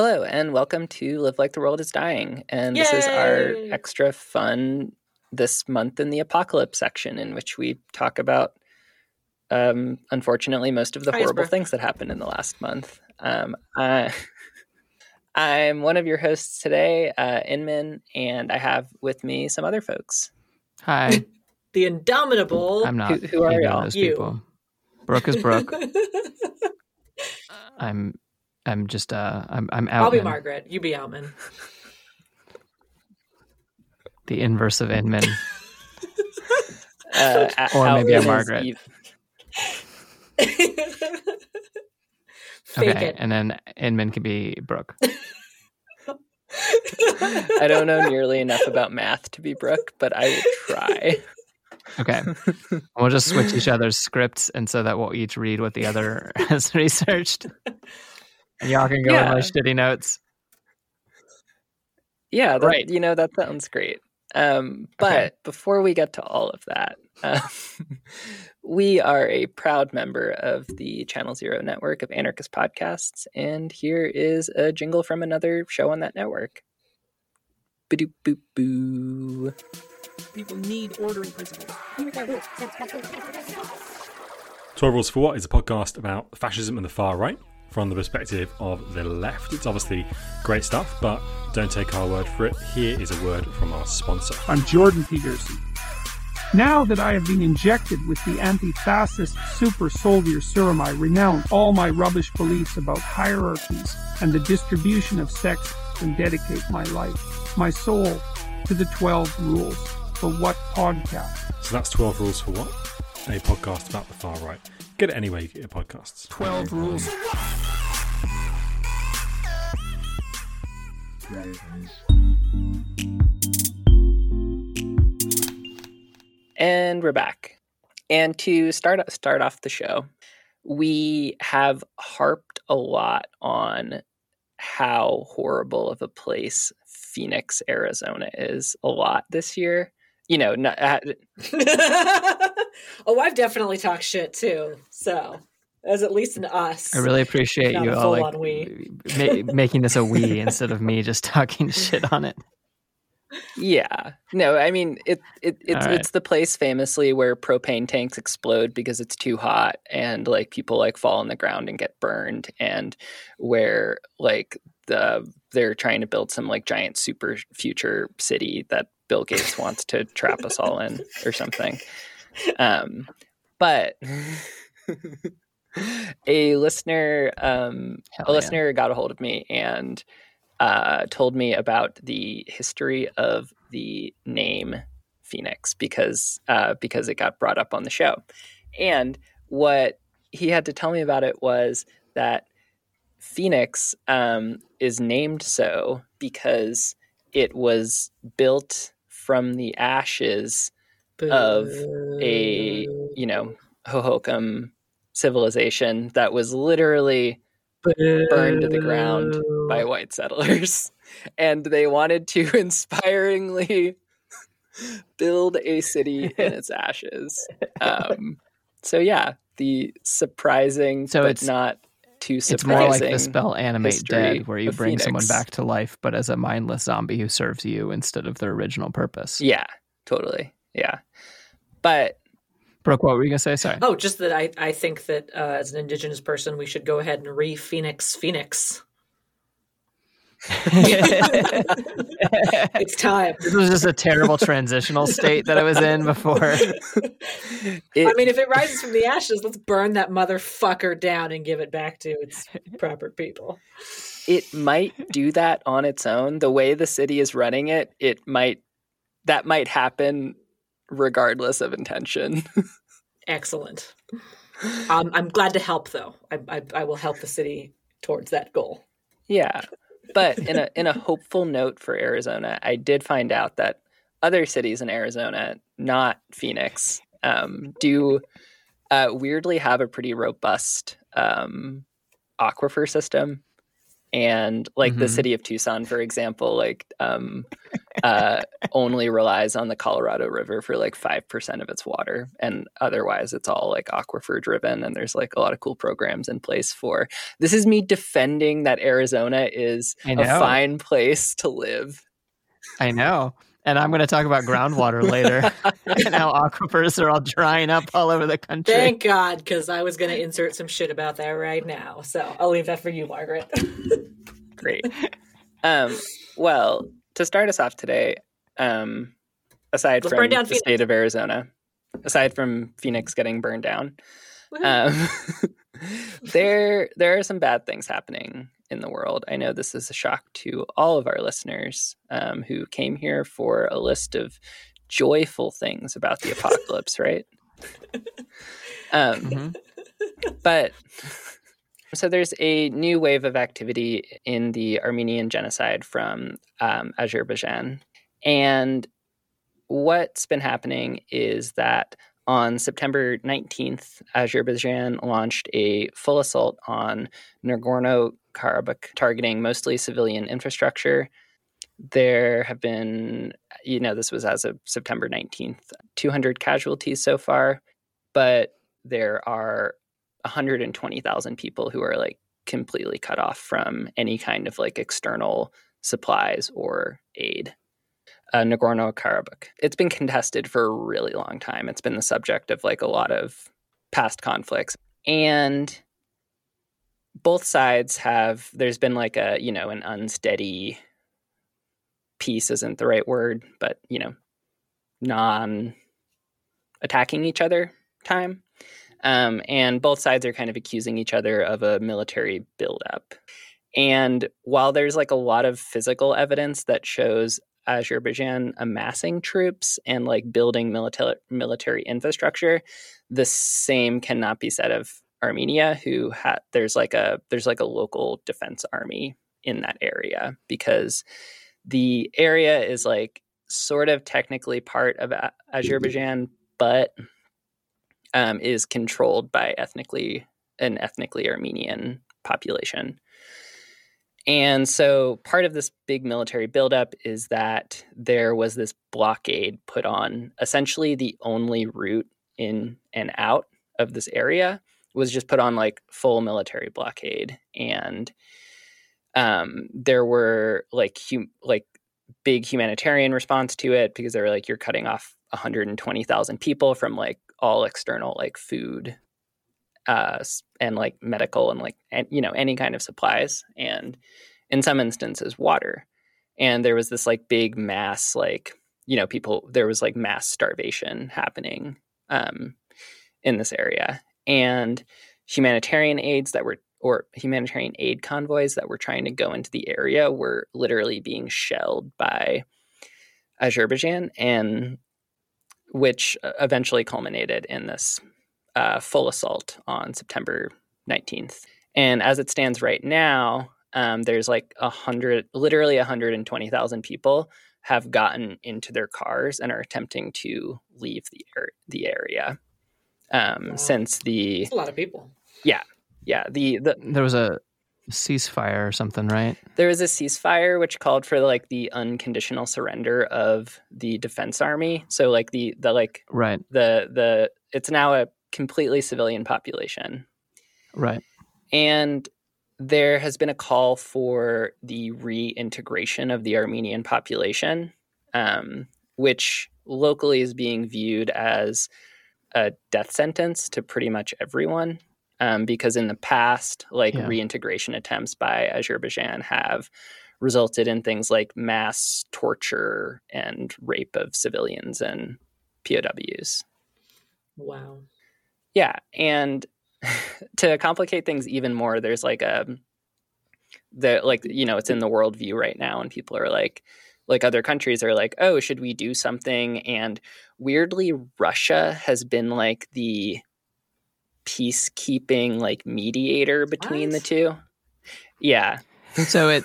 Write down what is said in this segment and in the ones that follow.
Hello, and welcome to Live Like the World is Dying. And this is our extra fun this month in the apocalypse section, in which we talk about, um, unfortunately, most of the horrible things that happened in the last month. Um, I, I'm one of your hosts today, uh, Inmn, and I have with me some other folks. Hi, The indomitable. I'm not. Who- who are either y'all? Those You. people. Brooke is Brooke. I'm. I'm just. Uh. I'm. I'm out. I'll be Margaret. You be Out-mn. The inverse of Inmn. Uh, a- Or maybe Out-mn I'm Margaret. Fake okay, it. and then Inmn can be Brooke. I don't know nearly enough about math to be Brooke, but I will try. Okay, we'll just switch each other's scripts, and so that we'll each read what the other has researched. And y'all can go Yeah. with my shitty notes. Yeah, that, Right. You know that sounds great. Um, but Okay. before we get to all of that, uh, we are a proud member of the Channel Zero network of anarchist podcasts, and here is a jingle from another show on that network. Ba-doop boop boo. People need ordering principles. 12 Rules for What is a podcast about fascism and the far right from the perspective of the left. It's obviously great stuff, but don't take our word for it. Here is a word from our sponsor. I'm Jordan Peterson. Now that I have been injected with the anti-fascist super soldier serum, I renounce all my rubbish beliefs about hierarchies and the distribution of sex and dedicate my life, my soul, to the 12 rules for what podcast. So that's 12 Rules for What? A podcast about the far right. Get it anywhere you get your podcasts. 12 rules. And we're back. And to start start off the show, we have harped a lot on how horrible of a place Phoenix, Arizona is a lot this year. You know, not, uh, oh, I've definitely talked shit too. So, as at least an us. I really appreciate you all like ma- making this a we instead of me just talking shit on it. yeah. No, I mean it. It it's right. it's the place famously where propane tanks explode because it's too hot, and like people like fall on the ground and get burned, and where like the they're trying to build some like giant super future city that Bill Gates wants to trap us all in or something. Um, but a listener, um, a yeah. listener got a hold of me and uh, told me about the history of the name Phoenix because uh, because it got brought up on the show, and what he had to tell me about it was that Phoenix um, is named so because it was built from the ashes of a you know Hohokam civilization that was literally burned to the ground by white settlers. And they wanted to inspiringly build a city in its ashes. Um, so yeah the surprising So but it's- not too It's more like the spell animate dead, where you of bring someone back to life, but as a mindless zombie who serves you instead of their original purpose. yeah totally yeah but Brooke, what were you gonna say? Sorry. Oh, just that I, I think that uh, as an indigenous person, we should go ahead and re Phoenix Phoenix. It's time. this was just a terrible transitional state that I was in before. it, I mean, if it rises from the ashes, let's burn that motherfucker down and give it back to its proper people. it might do that on its own the way the city is running it it might that might happen regardless of intention Excellent. Um, I'm glad to help, though. I, I, I will help the city towards that goal. yeah but in a in a hopeful note for arizona i did find out that other cities in arizona not phoenix um, do uh, weirdly have a pretty robust um, aquifer system and like the Mhm. city of Tucson, for example, like um, uh, only relies on the Colorado River for like five percent of its water, and otherwise it's all like aquifer driven. And there's like a lot of cool programs in place for. This is me defending that Arizona is a fine place to live. I know. And I'm going to talk about groundwater later and how aquifers are all drying up all over the country. Thank God, because I was going to insert some shit about that right now. So I'll leave that for you, Margaret. Great. Um, well, to start us off today, um, aside Let's from burn down the Phoenix. state of Arizona, aside from Phoenix getting burned down, um, there there are some bad things happening in the world. I know this is a shock to all of our listeners um, who came here for a list of joyful things about the apocalypse, right? Um, Mhm. but so there's a new wave of activity in the Armenian genocide from um, Azerbaijan. And what's been happening is that on September 19th, Azerbaijan launched a full assault on Nagorno Karabakh, targeting mostly civilian infrastructure. There have been, you know, this was as of September 19th, 200 casualties so far, but there are 120,000 people who are like completely cut off from any kind of like external supplies or aid. Uh, Nagorno Karabakh. It's been contested for a really long time. It's been the subject of like a lot of past conflicts. And both sides have, there's been like a, you know, an unsteady peace isn't the right word, but, you know, non attacking each other time. Um, and both sides are kind of accusing each other of a military buildup. And while there's like a lot of physical evidence that shows Azerbaijan amassing troops and like building military military infrastructure, the same cannot be said of Armenia, who had there's like a there's like a local defense army in that area because the area is like sort of technically part of A- Azerbaijan, but um, is controlled by ethnically an ethnically Armenian population. And so part of this big military buildup is that there was this blockade put on essentially the only route in and out of this area was just put on like full military blockade and um, there were like hum- like big humanitarian response to it because they were like you're cutting off 120,000 people from like all external like food uh and like medical and like and you know any kind of supplies and in some instances water. And there was this like big mass like you know people there was like mass starvation happening um in this area and humanitarian aids that were or humanitarian aid convoys that were trying to go into the area were literally being shelled by Azerbaijan and which uh, eventually culminated in this uh, full assault on September 19th. And as it stands right now, um, there's like a hundred, literally 120,000 people have gotten into their cars and are attempting to leave the ar- the area. Um, Wow. Since the It's a lot of people. yeah the the There was a ceasefire or something, right? there was a ceasefire which called for like the unconditional surrender of the defense army. So like the the like Right, the the it's now a completely civilian population right. and there has been a call for the reintegration of the armenian population um, which locally is being viewed as a death sentence to pretty much everyone um, because in the past like Yeah. reintegration attempts by azerbaijan have resulted in things like mass torture and rape of civilians and pows Wow. yeah, and to complicate things even more, there's like a the like you know it's in the worldview right now, and people are like like other countries are like, oh, should we do something? And weirdly, Russia has been like the peacekeeping like mediator between the two. Yeah, So it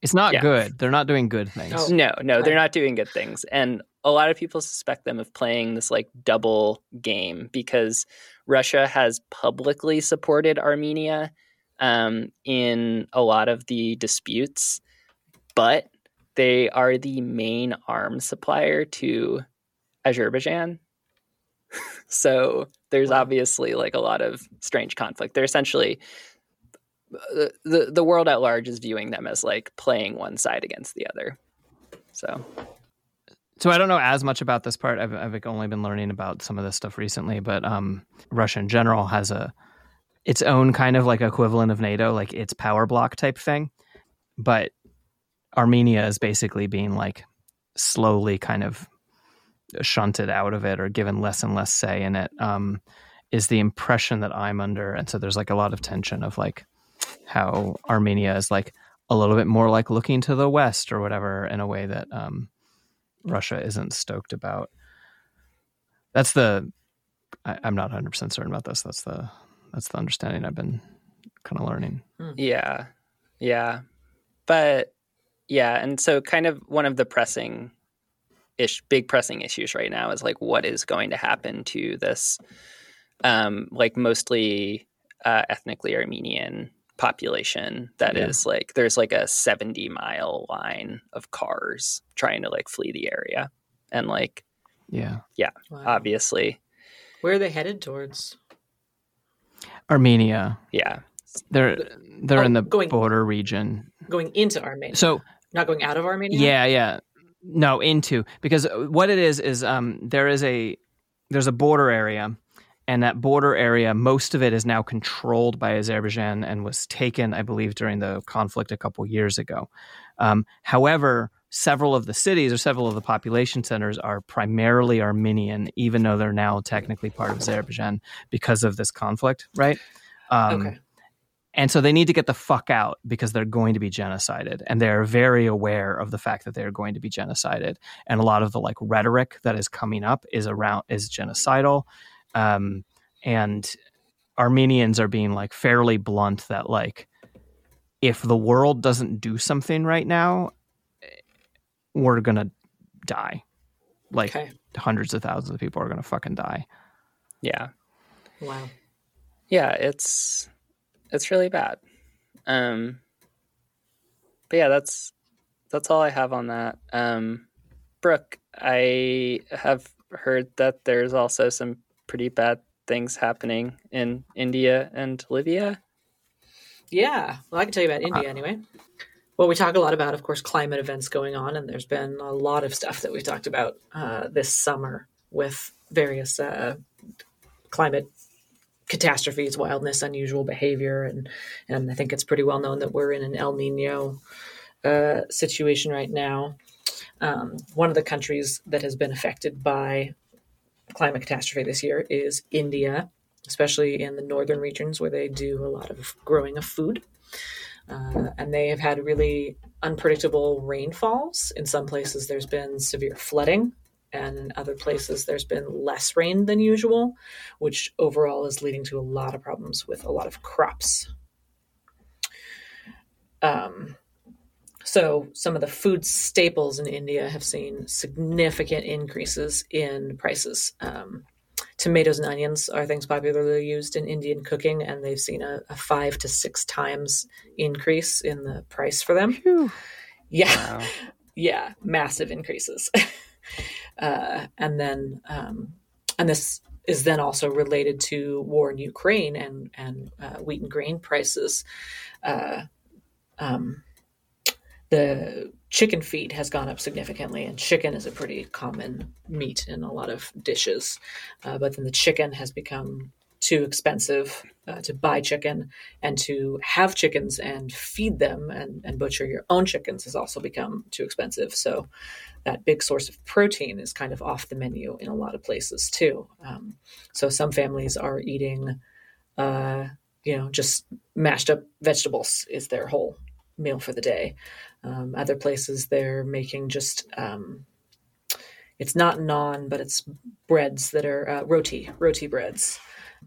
it's not Yeah. good. They're not doing good things. Oh. no, no, they're not doing good things, and a lot of people suspect them of playing this like double game because Russia has publicly supported Armenia um, in a lot of the disputes, but they are the main arms supplier to Azerbaijan. so there's obviously like a lot of strange conflict. They're essentially the, the the world at large is viewing them as like playing one side against the other. So so I don't know as much about this part. I've, I've only been learning about some of this stuff recently, but um, Russia in general has a its own kind of like equivalent of NATO, like its power block type thing. But Armenia is basically being like slowly kind of shunted out of it or given less and less say in it. Um, is the impression that I'm under, and so there's like a lot of tension of like how Armenia is like a little bit more like looking to the west or whatever in a way that um, Russia isn't stoked about. That's the I, am not 100 percent certain about this. That's the that's the understanding I've been kind of learning. Hmm. Yeah, yeah, but yeah, and so kind of one of the pressing ish big pressing issues right now is like what is going to happen to this um like mostly uh, ethnically Armenian population that yeah. is like there's like a 70 mile line of cars trying to like flee the area. And like yeah. yeah wow. obviously. Where are they headed towards? Armenia. Yeah. They're they're oh, in the going, border region. Going into armenia. So not going out of armenia yeah yeah no into because what it is is um there is a there's a border area and that border area, most of it is now controlled by Azerbaijan and was taken, I believe, during the conflict a couple years ago. Um, however, several of the cities or several of the population centers are primarily Armenian, even though they're now technically part of Azerbaijan because of this conflict, right? Um, okay. And so they need to get the fuck out because they're going to be genocided. And they're very aware of the fact that they're going to be genocided. And a lot of the like rhetoric that is coming up is around is genocidal um, and Armenians are being like fairly blunt that like if the world doesn't do something right now, we're gonna die. Like okay. hundreds of thousands of people are gonna fucking die. Yeah. Wow. Yeah, it's it's really bad. Um but yeah, that's that's all I have on that. Um Brooke, I have heard that there's also some pretty bad things happening in India and Libya. Yeah, well, I can tell you about India uh, anyway. Well, we talk a lot about, of course, climate events going on, and there's been a lot of stuff that we've talked about uh, this summer with various uh, climate catastrophes, wildness, unusual behavior, and and I think it's pretty well known that we're in an El Nino uh, situation right now. Um, one of the countries that has been affected by climate catastrophe this year is India, especially in the northern regions where they do a lot of growing of food. Uh, and they have had really unpredictable rainfalls. In some places, there's been severe flooding, and in other places, there's been less rain than usual, which overall is leading to a lot of problems with a lot of crops. Um, so, some of the food staples in India have seen significant increases in prices. Um, tomatoes and onions are things popularly used in Indian cooking, and they've seen a, a five to six times increase in the price for them. Whew. Yeah, wow. yeah, massive increases. uh, and then, um, and this is then also related to war in Ukraine and and uh, wheat and grain prices. Uh, um, the chicken feed has gone up significantly, and chicken is a pretty common meat in a lot of dishes. Uh, but then the chicken has become too expensive uh, to buy chicken, and to have chickens and feed them and, and butcher your own chickens has also become too expensive. So that big source of protein is kind of off the menu in a lot of places too. Um, so some families are eating, uh, you know, just mashed up vegetables is their whole meal for the day. Um, other places they're making just um, it's not naan, but it's breads that are uh, roti, roti breads.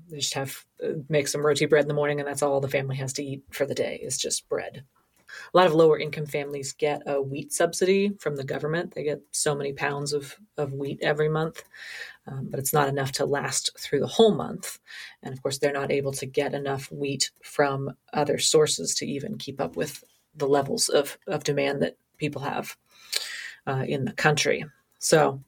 They just have uh, make some roti bread in the morning, and that's all the family has to eat for the day is just bread. A lot of lower income families get a wheat subsidy from the government. They get so many pounds of, of wheat every month, um, but it's not enough to last through the whole month. And of course, they're not able to get enough wheat from other sources to even keep up with the levels of, of demand that people have uh, in the country. So,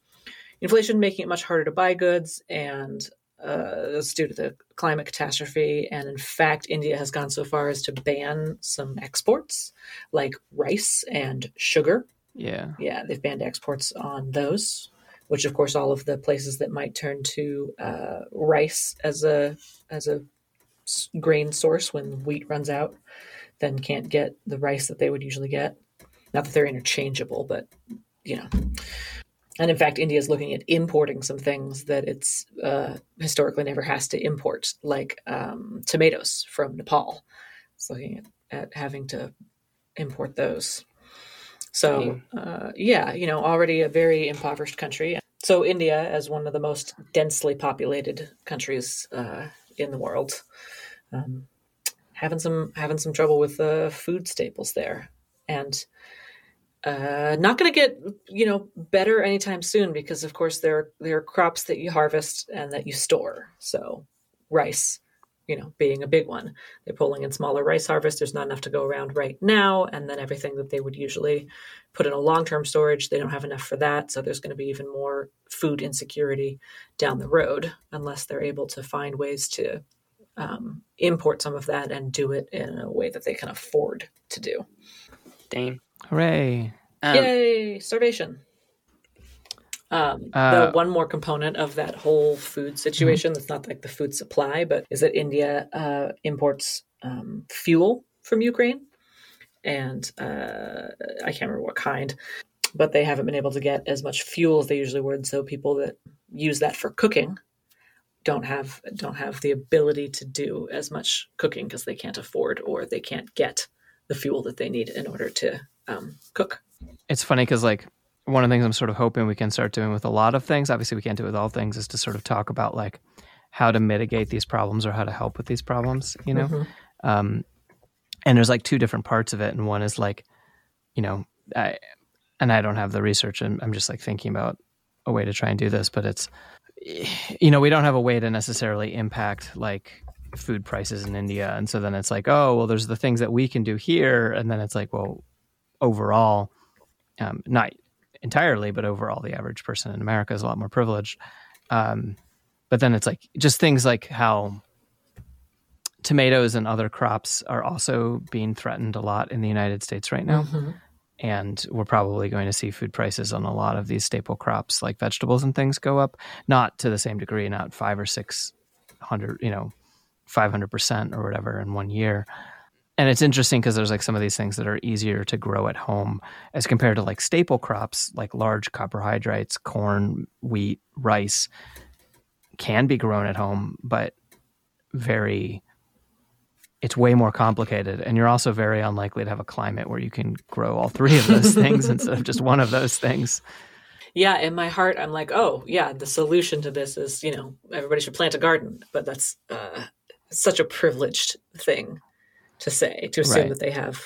inflation making it much harder to buy goods, and uh, that's due to the climate catastrophe. And in fact, India has gone so far as to ban some exports like rice and sugar. Yeah. Yeah, they've banned exports on those, which of course all of the places that might turn to uh, rice as a as a grain source when wheat runs out, then can't get the rice that they would usually get. Not that they're interchangeable, but you know. And in fact, India is looking at importing some things that it's uh, historically never has to import, like um, tomatoes from Nepal. It's looking at, at having to import those. So, uh, yeah, you know, already a very impoverished country. So, India, as one of the most densely populated countries uh, in the world, um, having some having some trouble with the food staples there, and uh, not going to get you know better anytime soon because of course there there are crops that you harvest and that you store. So rice, you know, being a big one, they're pulling in smaller rice harvest. There's not enough to go around right now, and then everything that they would usually put in a long term storage, they don't have enough for that. So there's going to be even more food insecurity down the road unless they're able to find ways to um, import some of that and do it in a way that they can afford to do. Dane. Hooray. Um, Yay, starvation. Um, Uh, the one more component of that whole food situation that's not like the food supply, but is that India uh, imports um, fuel from Ukraine. And uh, I can't remember what kind, but they haven't been able to get as much fuel as they usually would. So people that use that for cooking don't have don't have the ability to do as much cooking because they can't afford or they can't get the fuel that they need in order to um, cook. It's funny because, like, one of the things I'm sort of hoping we can start doing with a lot of things, obviously, we can't do it with all things, is to sort of talk about, like, how to mitigate these problems or how to help with these problems, you know? Mhm. Um, and there's like two different parts of it. And one is like, you know, I, and I don't have the research and I'm just like thinking about a way to try and do this, but it's, you know, we don't have a way to necessarily impact like food prices in India. And so then it's like, oh, well, there's the things that we can do here. And then it's like, well, overall, um, not entirely, but overall, the average person in America is a lot more privileged. Um, but then it's like just things like how tomatoes and other crops are also being threatened a lot in the United States right now. Mhm. And we're probably going to see food prices on a lot of these staple crops like vegetables and things go up, not to the same degree, not five or six hundred, you know, 500% or whatever in one year. And it's interesting because there's like some of these things that are easier to grow at home as compared to like staple crops like large carbohydrates, corn, wheat, rice can be grown at home, but very it's way more complicated and you're also very unlikely to have a climate where you can grow all three of those things instead of just one of those things. Yeah, in my heart, I'm like, oh, yeah, the solution to this is, you know, everybody should plant a garden. But that's uh, such a privileged thing to say, to assume Right. that they have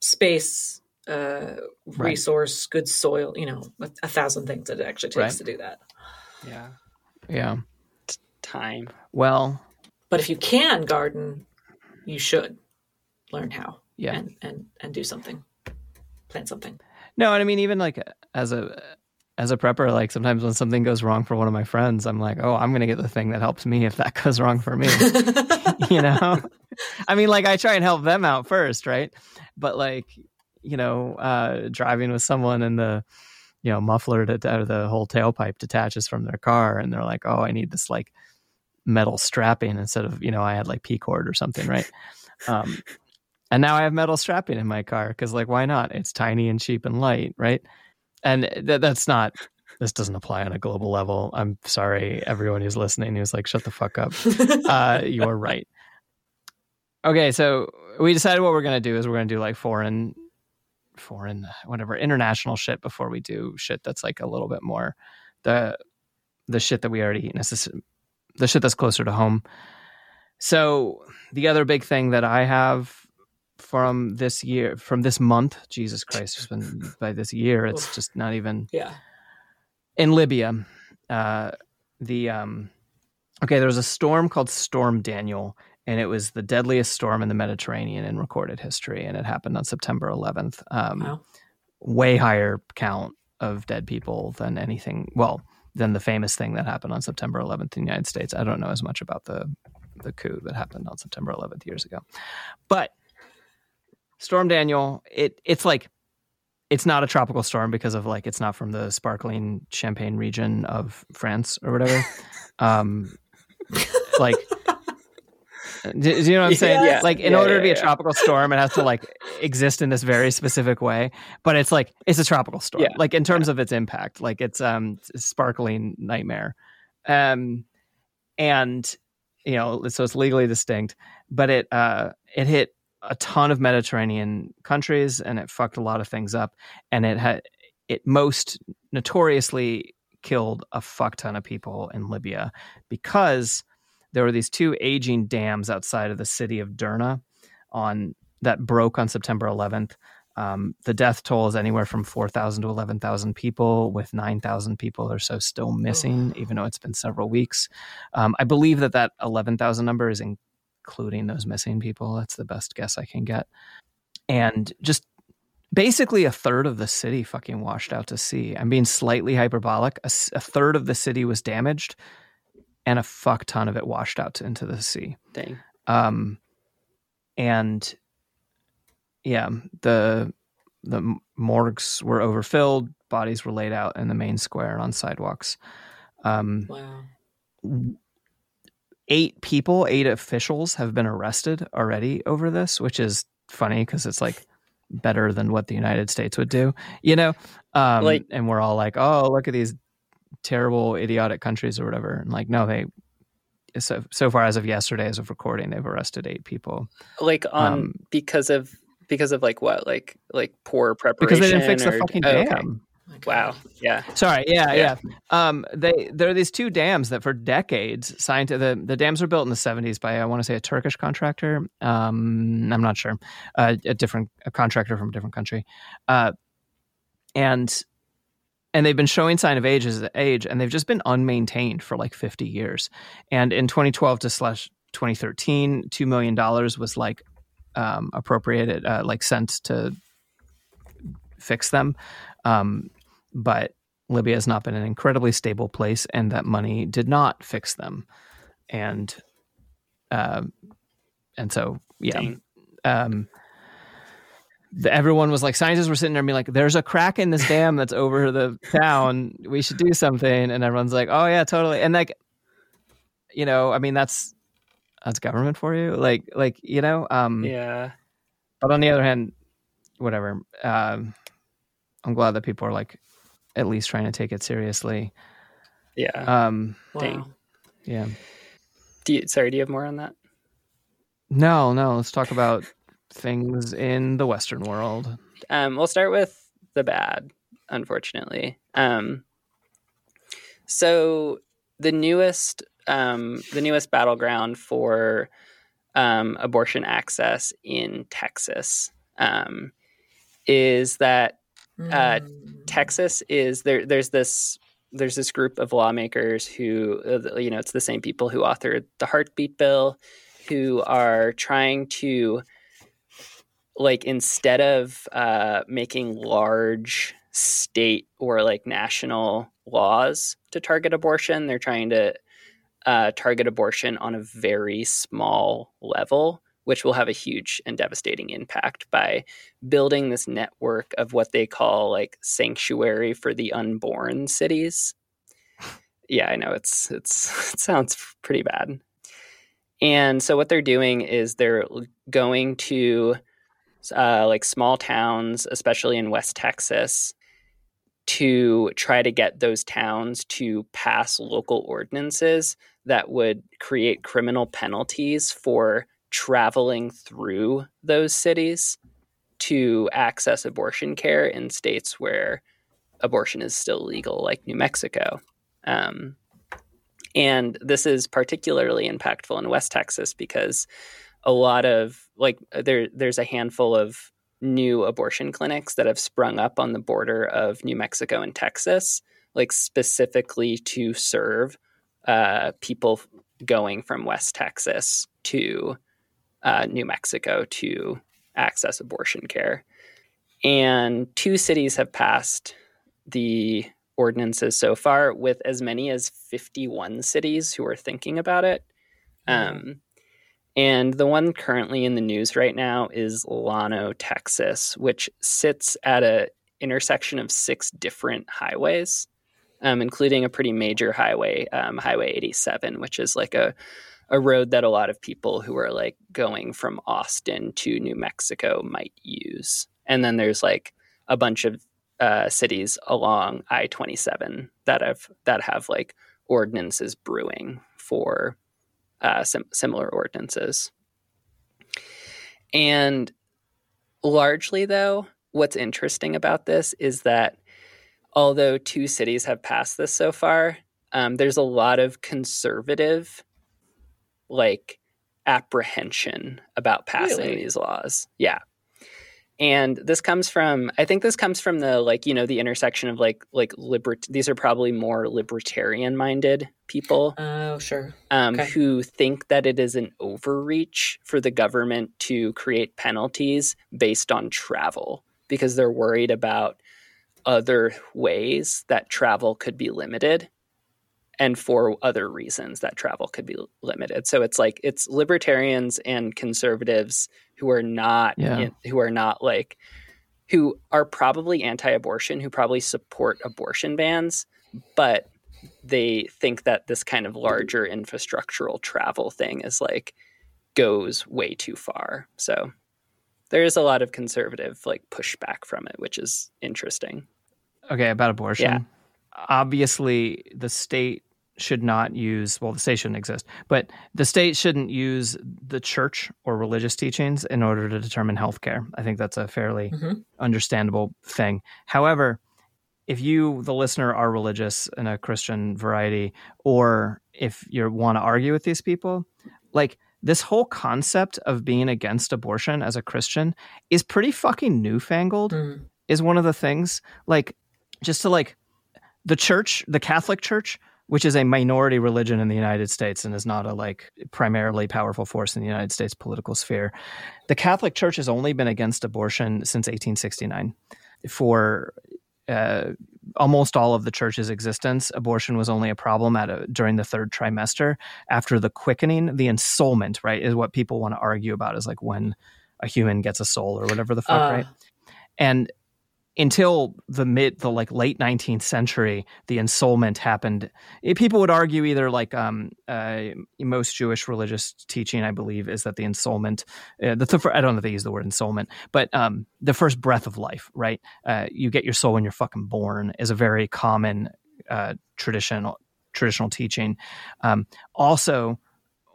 space, uh, Right. resource, good soil, you know, a, a thousand things that it actually takes Right. to do that. Yeah. Yeah. Time. Well, But if you can garden, you should learn how yeah. and, and, and do something, plant something. No, and I mean even like as a as a prepper, like sometimes when something goes wrong for one of my friends, I'm like, oh, I'm gonna get the thing that helps me if that goes wrong for me. you know? I mean, like I try and help them out first, right? But like, you know, uh driving with someone and the you know, muffler to, or the whole tailpipe detaches from their car and they're like, Oh, I need this like metal strapping instead of, you know, I had like P cord or something, right? Um and now I have metal strapping in my car because, like, why not? It's tiny and cheap and light, right? And th- that's not. This doesn't apply on a global level. I'm sorry, everyone who's listening who's like, "Shut the fuck up." Uh, you're right. Okay, so we decided what we're gonna do is we're gonna do like foreign, foreign, whatever, international shit before we do shit that's like a little bit more the the shit that we already eat necess- the shit that's closer to home. So the other big thing that I have from this year, from this month. Jesus Christ, it's been by this year. It's Oof. just not even Yeah. in Libya. Uh, the um, okay, there was a storm called Storm Daniel, and it was the deadliest storm in the Mediterranean in recorded history, and it happened on September 11th. Um, Wow. Way higher count of dead people than anything. Well, than the famous thing that happened on September 11th in the United States. I don't know as much about the the coup that happened on September 11th years ago, but Storm Daniel, it it's like it's not a tropical storm because of like it's not from the sparkling champagne region of France or whatever. um, like, do, do you know what I'm saying? Yeah. Like, in Yeah, order yeah, to be a tropical storm, it has to like exist in this very specific way. But it's like it's a tropical storm. Like in terms of its impact, like it's um it's a sparkling nightmare. Um, and you know, so it's legally distinct, but it uh it hit a ton of Mediterranean countries and it fucked a lot of things up. And it had it most notoriously killed a fuck ton of people in Libya because there were these two aging dams outside of the city of Derna on that broke on September 11th. Um, the death toll is anywhere from 4,000 to 11,000 people, with 9,000 people or so still missing, even though it's been several weeks. Um, I believe that that 11,000 number is including those missing people. That's the best guess I can get. And just basically a third of the city fucking washed out to sea. I'm being slightly hyperbolic. A third of the city was damaged, and a fuck ton of it washed out to, into the sea. Dang. Um, and yeah, the the morgues were overfilled. Bodies were laid out in the main square and on sidewalks. Um, Wow. Eight people, eight officials have been arrested already over this, which is funny because it's like better than what the United States would do, you know? Um, Like- and we're all like, oh, look at these terrible, idiotic countries or whatever. And like, no, they, so, so far as of yesterday, as of recording, they've arrested eight people Like on Um, because of because of like what like like poor preparation because they didn't fix the or- fucking oh, okay. dam. My God. Wow. Yeah. Sorry, yeah, Yeah. yeah. Um, they there are these two dams that for decades signed to the the dams were built in the seventies by I want to say a Turkish contractor. Um, I'm not sure, uh, a different a contractor from a different country, uh, and and they've been showing sign of age as age, and they've just been unmaintained for like 50 years. And in 2012 to slash 2013, two million dollars was like um, appropriated, uh, like sent to fix them. Um, but Libya has not been an incredibly stable place, and that money did not fix them. And, uh, and so yeah, um, the, everyone was like, scientists were sitting there and being like, "There's a crack in this dam that's over the town. We should do something." And everyone's like, "Oh yeah, totally." And like, you know, I mean, that's that's government for you, like, like you know, um, Yeah. but on the other hand, whatever. Um, I'm glad that people are like at least trying to take it seriously. Yeah. Um, Wow. Dang. yeah. Do you, sorry, do you have more on that? No, no. Let's talk about things in the Western world. Um, we'll start with the bad, unfortunately. Um, so the newest, um, the newest battleground for um, abortion access in Texas um, is that Uh, Mm. Texas is there. There's this. There's this group of lawmakers who, uh, you know, it's the same people who authored the heartbeat bill, who are trying to, like, instead of uh, making large state or like national laws to target abortion, they're trying to uh, target abortion on a very small level, which will have a huge and devastating impact by building this network of what they call like sanctuary for the unborn cities. Yeah, I know it's it's it sounds pretty bad. And so what they're doing is they're going to uh, like small towns, especially in West Texas, to try to get those towns to pass local ordinances that would create criminal penalties for traveling through those cities to access abortion care in states where abortion is still legal, like New Mexico. Um, and this is particularly impactful in West Texas because a lot of like there there's a handful of new abortion clinics that have sprung up on the border of New Mexico and Texas, like specifically to serve uh, people going from West Texas to uh, New Mexico to access abortion care. And two cities have passed the ordinances so far, with as many as 51 cities who are thinking about it. Um, and the one currently in the news right now is Llano, Texas, which sits at a intersection of six different highways, um, including a pretty major highway, um, Highway 87, which is like a a road that a lot of people who are like going from Austin to New Mexico might use. And then there's like a bunch of uh, cities along I 27 that have that have like ordinances brewing for uh, sim- similar ordinances. And largely, though, what's interesting about this is that although two cities have passed this so far, um, there's a lot of conservative, like, apprehension about passing Really? these laws. Yeah. And this comes from, I think this comes from the like, you know, the intersection of like, like libert. These are probably more libertarian-minded people Oh, sure. um, Okay. who think that it is an overreach for the government to create penalties based on travel because they're worried about other ways that travel could be limited and for other reasons that travel could be limited. So it's like it's libertarians and conservatives who are not Yeah. in- who are not like who are probably anti-abortion, who probably support abortion bans, but they think that this kind of larger infrastructural travel thing is like goes way too far. So there is a lot of conservative like pushback from it, which is interesting. Okay, about abortion. Yeah. Obviously, the state should not use, well, the state shouldn't exist, but the state shouldn't use the church or religious teachings in order to determine healthcare. I think that's a fairly Mhm. understandable thing. However, if you, the listener, are religious in a Christian variety, or if you want to argue with these people, like this whole concept of being against abortion as a Christian is pretty fucking newfangled Mm. is one of the things like just to like the church the catholic church which is a minority religion in the united states and is not a like primarily powerful force in the united states political sphere the catholic church has only been against abortion since 1869 for uh, almost all of the church's existence abortion was only a problem at a, during the third trimester. After the quickening the ensoulment right is what people want to argue about is like when a human gets a soul or whatever the fuck Uh, right? And until the mid the like late 19th century the ensoulment happened. Eh, people would argue either like um uh, most jewish religious teaching i believe is that the ensoulment uh, the, i don't know if they use the word ensoulment but um the first breath of life right? Uh, you get your soul when you're fucking born is a very common uh traditional traditional teaching. Um also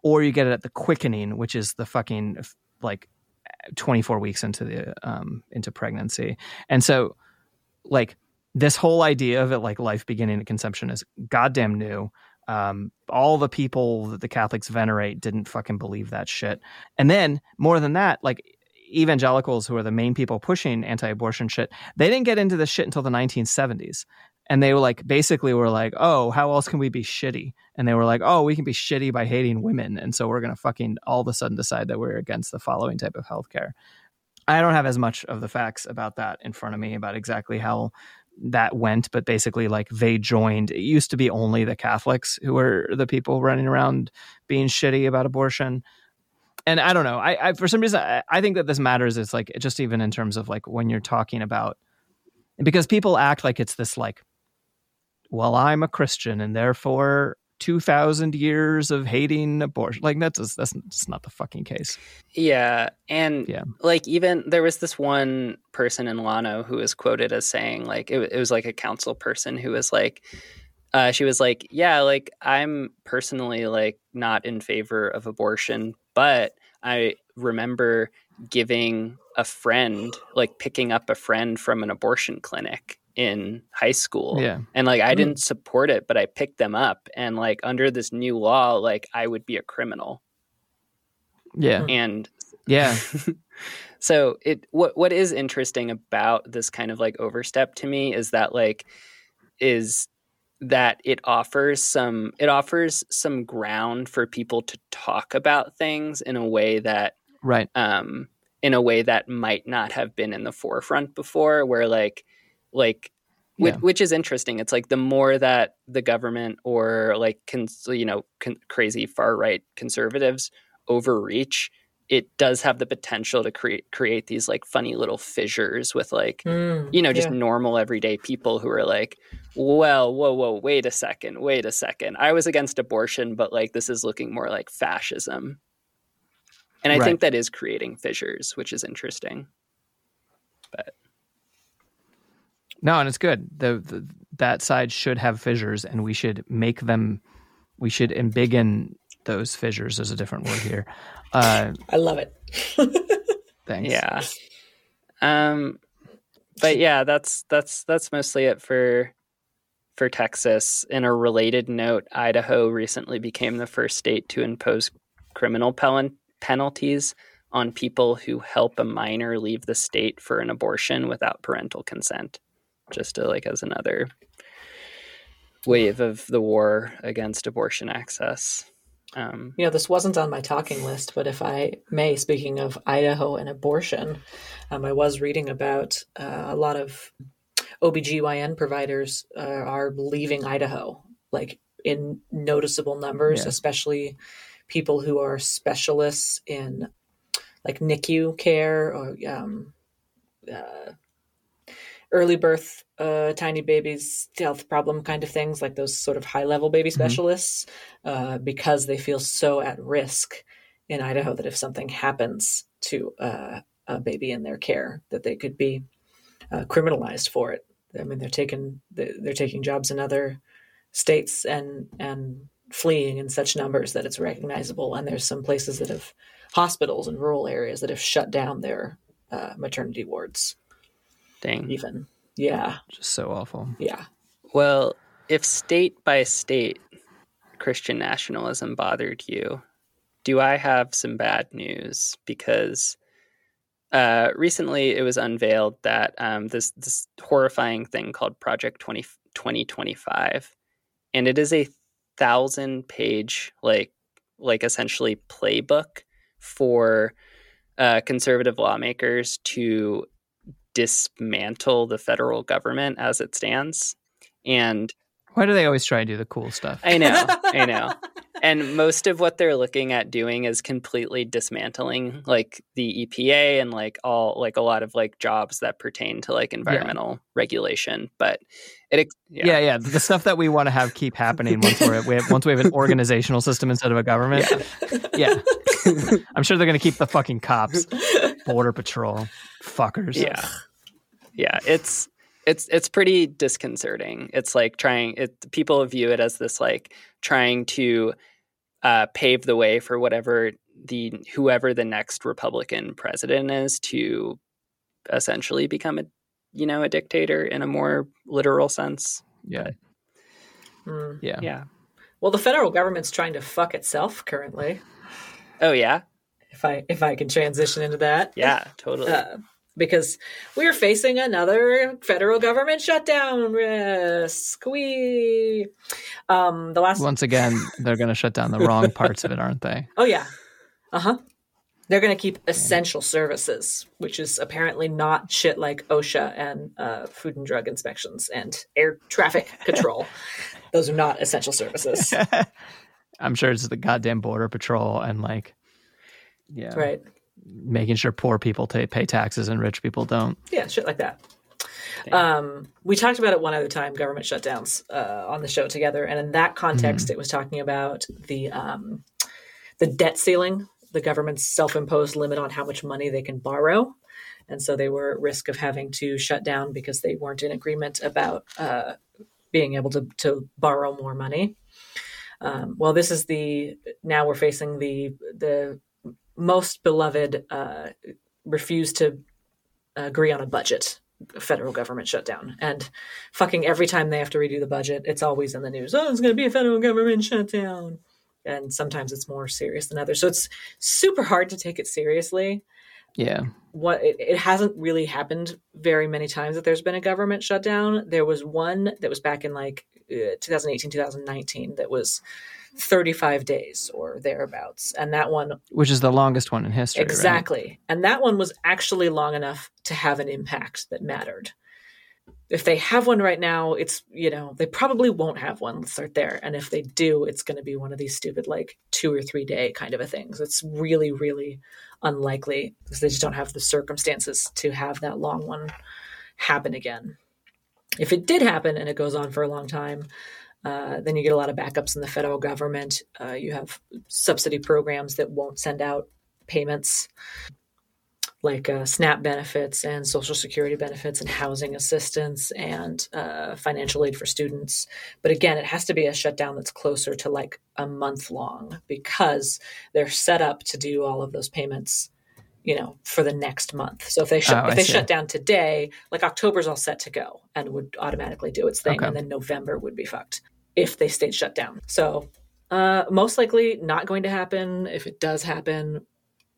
or you get it at the quickening which is the fucking like 24 weeks into the um into pregnancy. And so like this whole idea of it like life beginning at conception is goddamn new. Um all the people that the catholics venerate didn't fucking believe that shit. And then more than that like evangelicals who are the main people pushing anti-abortion shit they didn't get into this shit until the 1970s and they were like basically were like oh how else can we be shitty? And they were like oh we can be shitty by hating women and so we're going to fucking all of a sudden decide that we're against the following type of healthcare. I don't have as much of the facts about that in front of me about exactly how that went but basically like they joined it used to be only the catholics who were the people running around being shitty about abortion. And i don't know i, I for some reason I, I think that this matters it's like just even in terms of like when you're talking about because people act like it's this like well i'm a christian and therefore 2000 years of hating abortion like that's just, that's just not the fucking case Yeah, and Yeah. like even there was this one person in Llano who was quoted as saying like it, it was like a council person who was like uh, she was like yeah like I'm personally like not in favor of abortion, but I remember giving a friend like picking up a friend from an abortion clinic in high school yeah and like I didn't support it but I picked them up and like under this new law like I would be a criminal Yeah. And Yeah. so it what what is interesting about this kind of like overstep to me is that like is that it offers some it offers some ground for people to talk about things in a way that Right. um in a way that might not have been in the forefront before where like like which, Yeah. which is interesting it's like the more that the government or like cons- you know con- crazy far right conservatives overreach it does have the potential to create create these like funny little fissures with like Mm, you know just yeah. normal everyday people who are like well whoa whoa wait a second wait a second i was against abortion but like this is looking more like fascism and i Right. think that is creating fissures which is interesting No, and it's good. The, the that side should have fissures, and we should make them. We should embiggen those fissures. There's a different word here. Uh, I love it. thanks. yeah um but yeah that's that's that's mostly it for for texas in a related note idaho recently became the first state to impose criminal pen- penalties on people who help a minor leave the state for an abortion without parental consent just to, like as another wave of the war against abortion access um You know, this wasn't on my talking list, but if I may, speaking of Idaho and abortion, um, I was reading about uh, a lot of OBGYN providers uh, are leaving Idaho, like in noticeable numbers, Yeah. especially people who are specialists in like NICU care or um, uh, early birth, uh, tiny babies, health problem kind of things, like those sort of high level baby specialists, uh, because they feel so at risk in Idaho that if something happens to uh, a baby in their care, that they could be uh, criminalized for it. I mean, they're taking they're taking jobs in other states and and fleeing in such numbers that it's recognizable. And there's some places that have hospitals in rural areas that have shut down their uh, maternity wards. Dang Even yeah, Just so awful. yeah. Well, if state by state Christian nationalism bothered you, do I have some bad news? Because uh, recently it was unveiled that um, this this horrifying thing called Project 20, 2025, and it is a thousand page like like essentially playbook for uh, conservative lawmakers to dismantle the federal government as it stands. And Why do they always try and do the cool stuff? I know, I know. And most of what they're looking at doing is completely dismantling like the EPA and like all like a lot of like jobs that pertain to like environmental regulation. But it yeah. yeah. yeah, The stuff that we want to have keep happening once we're we have, once we have an organizational system instead of a government. Yeah. I'm sure they're gonna keep the fucking cops, border patrol, fuckers. yeah yeah it's it's it's pretty disconcerting. It's like trying it people view it as this like trying to uh, pave the way for whatever the whoever the next republican president is to essentially become a you know a dictator in a more literal sense. Yeah, Hmm. yeah. yeah. Well, the federal government's trying to fuck itself currently. oh yeah? If I if I can transition into that, yeah totally. Uh, because we're facing another federal government shutdown risk. We, um, the last Once again, they're gonna shut down the wrong parts of it, aren't they? Oh yeah. Uh huh. They're going to keep essential services, which is apparently not shit like OSHA and uh, food and drug inspections and air traffic control. Those are not essential services, I'm sure it's the goddamn border patrol and like, yeah, right? Making sure poor people ta pay taxes and rich people don't. Yeah, shit like that. Um, we talked about it one other time, government shutdowns, uh, on the show together, and in that context, it was talking about the um, the debt ceiling, the government's self-imposed limit on how much money they can borrow, and so they were at risk of having to shut down because they weren't in agreement about uh, being able to to borrow more money. Um, well, this is the now we're facing the the most beloved uh, refuse to agree on a budget federal government shutdown and fucking every time they have to redo the budget it's always in the news oh it's going to be a federal government shutdown and sometimes it's more serious than others. So it's super hard to take it seriously. Yeah. What it, it hasn't really happened very many times that there's been a government shutdown. There was one that was back in like uh, 2018, 2019 that was 35 days or thereabouts. And that one Which is the longest one in history. right? Exactly. And that one was actually long enough to have an impact that mattered. If they have one right now, it's, you know, they probably won't have one. Let's start there. And if they do, it's going to be one of these stupid, like two or three day kind of a things. It's really, really unlikely because they just don't have the circumstances to have that long one happen again. If it did happen and it goes on for a long time, uh, then you get a lot of backups in the federal government. Uh, you have subsidy programs that won't send out payments like uh, SNAP benefits and Social Security benefits and housing assistance and uh, financial aid for students. But again, it has to be a shutdown that's closer to like a month long because they're set up to do all of those payments. You know, for the next month. So if they shut, Oh, if they shut down today, like October's all set to go and would automatically do its thing, Okay. and then November would be fucked if they stayed shut down. So uh, most likely not going to happen. If it does happen,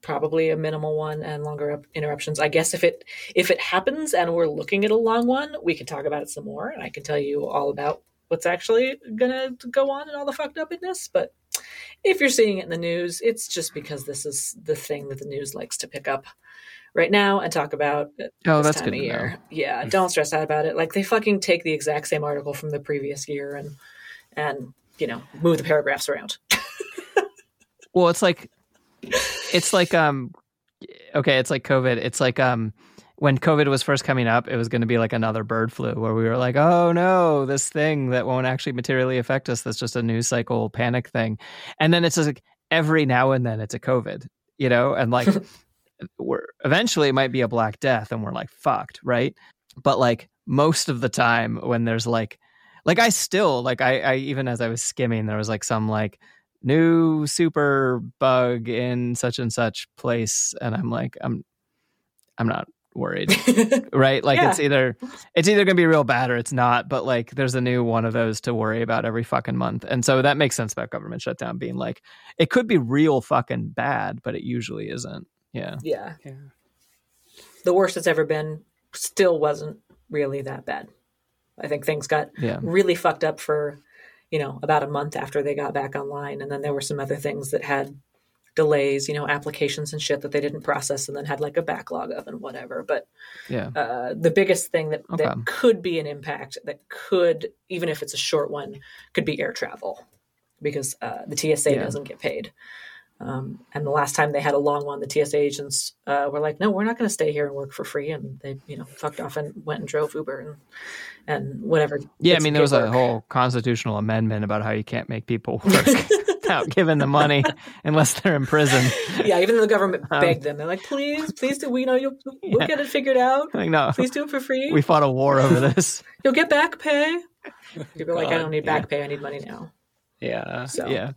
probably a minimal one and longer interruptions. I guess if it if it happens and we're looking at a long one, we can talk about it some more, and I can tell you all about what's actually gonna go on and all the fucked upness. But if you're seeing it in the news, it's just because this is the thing that the news likes to pick up right now and talk about Oh, that's good of year. Yeah, don't stress out about it. Like they fucking take the exact same article from the previous year and and you know move the paragraphs around. Well, it's like it's like um okay, it's like COVID. It's like um when COVID was first coming up, it was going to be like another bird flu where we were like, "Oh no, this thing that won't actually materially affect us. That's just a news cycle panic thing." And then it's just like every now and then it's a COVID, you know, and like we're eventually it might be a black death and we're like fucked, right? But like most of the time when there's like like I still like I I even as I was skimming there was like some like new super bug in such and such place and i'm like i'm i'm not worried right like Yeah. it's either it's either going to be real bad or it's not but like there's a new one of those to worry about every fucking month and so that makes sense about government shutdown being like it could be real fucking bad but it usually isn't yeah yeah. Yeah. The worst it's ever been still wasn't really that bad. I think things got yeah really fucked up for, you know, about a month after they got back online. And then there were some other things that had delays, you know, applications and shit that they didn't process and then had like a backlog of and whatever. But yeah uh, the biggest thing that, Okay. that could be an impact that could, even if it's a short one, could be air travel because uh, the TSA Yeah. doesn't get paid. Um, and the last time they had a long one, the TSA agents uh, were like, "No, we're not going to stay here and work for free," and they, you know, fucked off and went and drove Uber and and whatever. yeah i mean there was a whole constitutional amendment about how you can't make people work without giving the money unless they're in prison yeah. Even though the government Um, begged them, they're like, "Please, please do. We know you'll we'll Yeah. get it figured out. like no Please do it for free. we fought a war over this You'll get back pay." People are like, "I don't need yeah. back pay. I need money now." Yeah. So yeah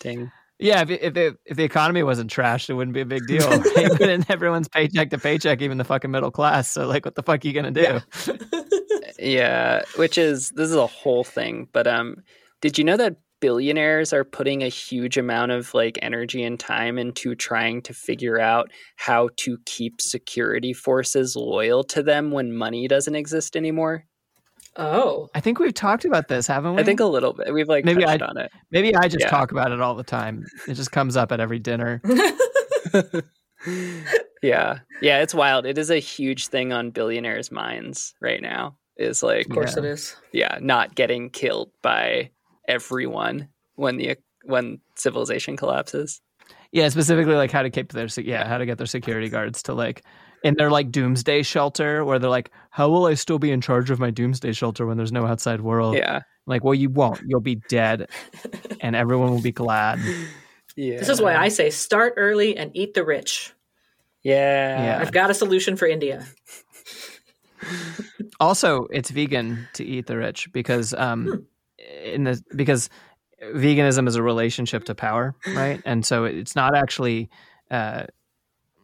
Dang. Yeah, if if the if the economy wasn't trashed, it wouldn't be a big deal. Right? but then everyone's paycheck to paycheck, even the fucking middle class. So like, what the fuck are you gonna do? Yeah. Yeah, which is this is a whole thing, but um did you know that billionaires are putting a huge amount of like energy and time into trying to figure out how to keep security forces loyal to them when money doesn't exist anymore? Oh, I think we've talked about this, haven't we? I think a little bit. We've like Maybe touched I- on it. maybe I just Yeah. talk about it all the time. It just comes up at every dinner. Yeah. Yeah, it's wild. It is a huge thing on billionaires' minds right now. Is like of course Yeah. it is. yeah, not getting killed by everyone when the when civilization collapses. Yeah, specifically like how to keep their yeah how to get their security guards to like in their like doomsday shelter where they're like, how will I still be in charge of my doomsday shelter when there's no outside world? Yeah. Like, well, you won't. You'll be dead, and everyone will be glad. Yeah. This is why I say start early and eat the rich. Yeah. Yeah. I've got a solution for India. Also, it's vegan to eat the rich because Hmm. um in the because veganism is a relationship to power, right? And so it's not actually uh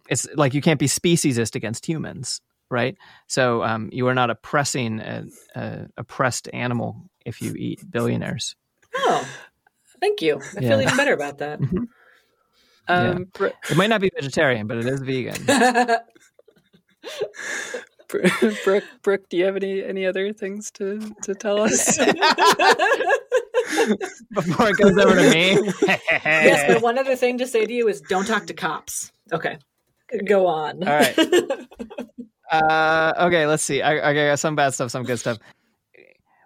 it's like you can't be speciesist against humans, right? So um you are not oppressing a, a oppressed animal if you eat billionaires. Oh, Thank you. I Yeah. feel even better about that. Um, Bro- It might not be vegetarian, but it is vegan. Bro- Brooke, Brooke, do you have any any other things to to tell us? Before it goes over to me. yes, but one other thing to say to you is don't talk to cops. Okay. Go on. All right. Uh, okay, let's see. I, I got some bad stuff, some good stuff.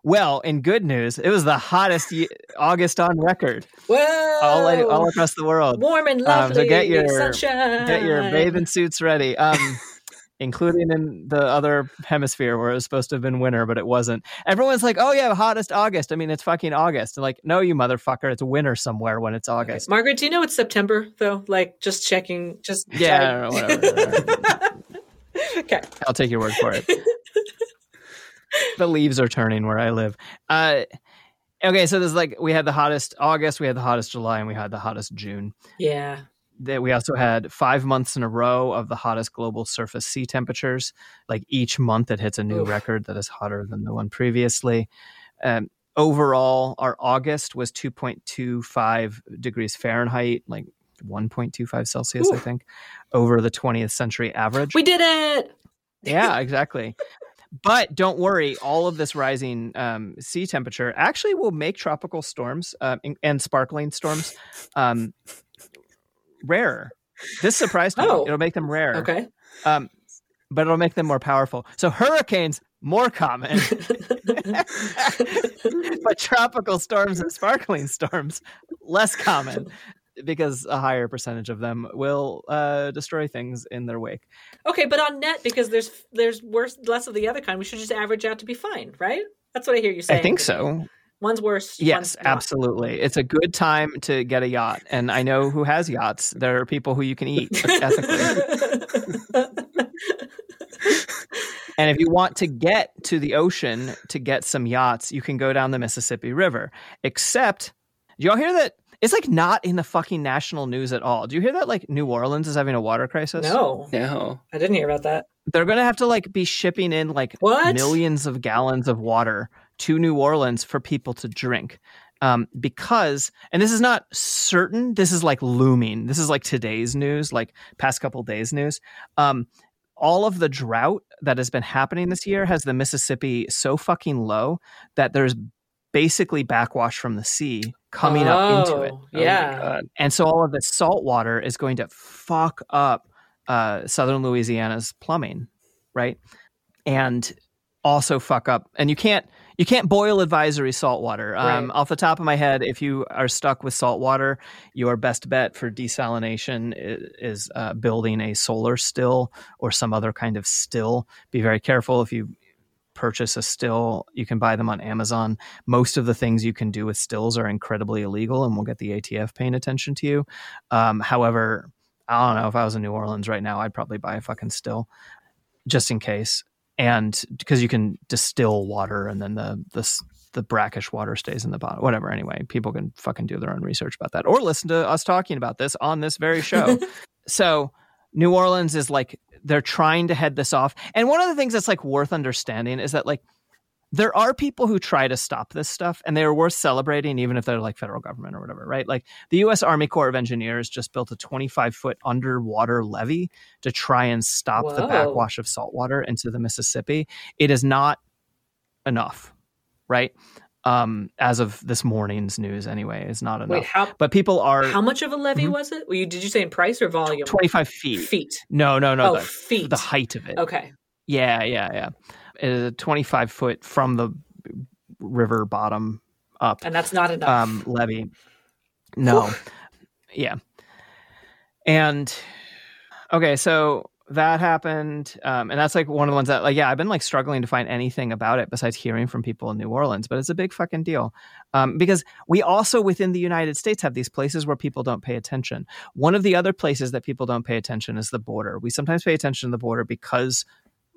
Well, in good news, it was the hottest ye- August on record, Whoa. all all across the world. warm and Um, lovely. so get your- sunshine. Get your bathing suits ready. Um, including in the other hemisphere where it was supposed to have been winter, but it wasn't. Everyone's like, "Oh yeah, hottest August." I mean, it's fucking August. And like, no, you motherfucker, it's winter somewhere when it's August. Margaret, do you know it's September though? Like just checking. Just Yeah, whatever. okay. I'll take your word for it. the leaves are turning where I live. Uh, okay, so there's like we had the hottest August, we had the hottest July, and we had the hottest June. Yeah. That we also had five months in a row of the hottest global surface sea temperatures. Like each month, it hits a new Oof. record that is hotter than the one previously. Um, overall, our August was 2.25 degrees Fahrenheit, like 1.25 Celsius, I think, over the 20th century average. We did it. Yeah, exactly. but don't worry, all of this rising um, sea temperature actually will make tropical storms uh, and, and sparkling storms um, rarer. This surprised me. Oh. It'll make them rare, Okay. um, but it'll make them more powerful. So hurricanes more common, but tropical storms and sparkling storms less common because a higher percentage of them will uh, destroy things in their wake. okay, but on net because there's there's worse less of the other kind. We should just average out to be fine, right? That's what I hear you saying. I think so. One's worse. Yes, one's absolutely. It's a good time to get a yacht. And I know who has yachts. There are people who you can eat ethically. and if you want to get to the ocean to get some yachts, you can go down the Mississippi River. Except, do y'all hear that? It's like not in the fucking national news at all. Do you hear that like New Orleans is having a water crisis? no, no. I didn't hear about that. They're going to have to like be shipping in like What? millions of gallons of water to New Orleans for people to drink. Um, because, and this is not certain, this is like looming. This is like today's news, like past couple days news. Um, all of the drought that has been happening this year has the Mississippi so fucking low that there's basically backwash from the sea coming up into it. Oh, Oh Yeah. And so all of the salt water is going to fuck up uh, southern Louisiana's plumbing, right? And also fuck up. And you can't you can't boil advisory salt water. Um, Right. Off the top of my head, if you are stuck with salt water, your best bet for desalination is, is uh, building a solar still or some other kind of still. Be very careful if you purchase a still. You can buy them on Amazon. Most of the things you can do with stills are incredibly illegal and we'll get the ATF paying attention to you. Um, however, I don't know if I was in New Orleans right now, I'd probably buy a fucking still just in case. And because you can distill water and then the, the, the brackish water stays in the bottom. Whatever. Anyway, people can fucking do their own research about that or listen to us talking about this on this very show. so New Orleans is like they're trying to head this off. And one of the things that's like worth understanding is that like there are people who try to stop this stuff and they're worth celebrating even if they're like federal government or whatever, right? Like the US Army Corps of Engineers just built a 25 foot underwater levee to try and stop the backwash of salt water into the Mississippi. It is not enough, right? Um, as of this morning's news, anyway, is not enough. Wait, how but people are how much of a levy Mhm. was it? Well, you, did you say in price or volume? 25 feet. feet. No, no, no. oh, the, feet. the height of it. Okay. Yeah, yeah, yeah. It is a 25 foot from the river bottom up And that's not enough. um, levee. No. yeah. And okay, so that happened. Um, and that's like one of the ones that, like, yeah, I've been like struggling to find anything about it besides hearing from people in New Orleans, but it's a big fucking deal. Um, because we also within the United States have these places where people don't pay attention. One of the other places that people don't pay attention is the border. We sometimes pay attention to the border because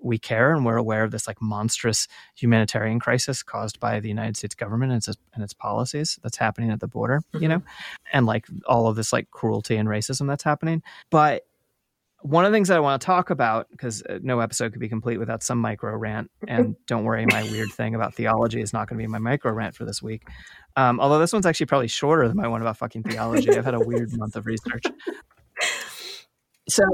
we care and we're aware of this like monstrous humanitarian crisis caused by the United States government and its and its policies that's happening at the border, you know, and like all of this like cruelty and racism that's happening. But one of the things that I want to talk about, because uh, no episode could be complete without some micro rant, and don't worry, my weird thing about theology is not going to be my micro rant for this week. Um, although this one's actually probably shorter than my one about fucking theology. I've had a weird month of research. So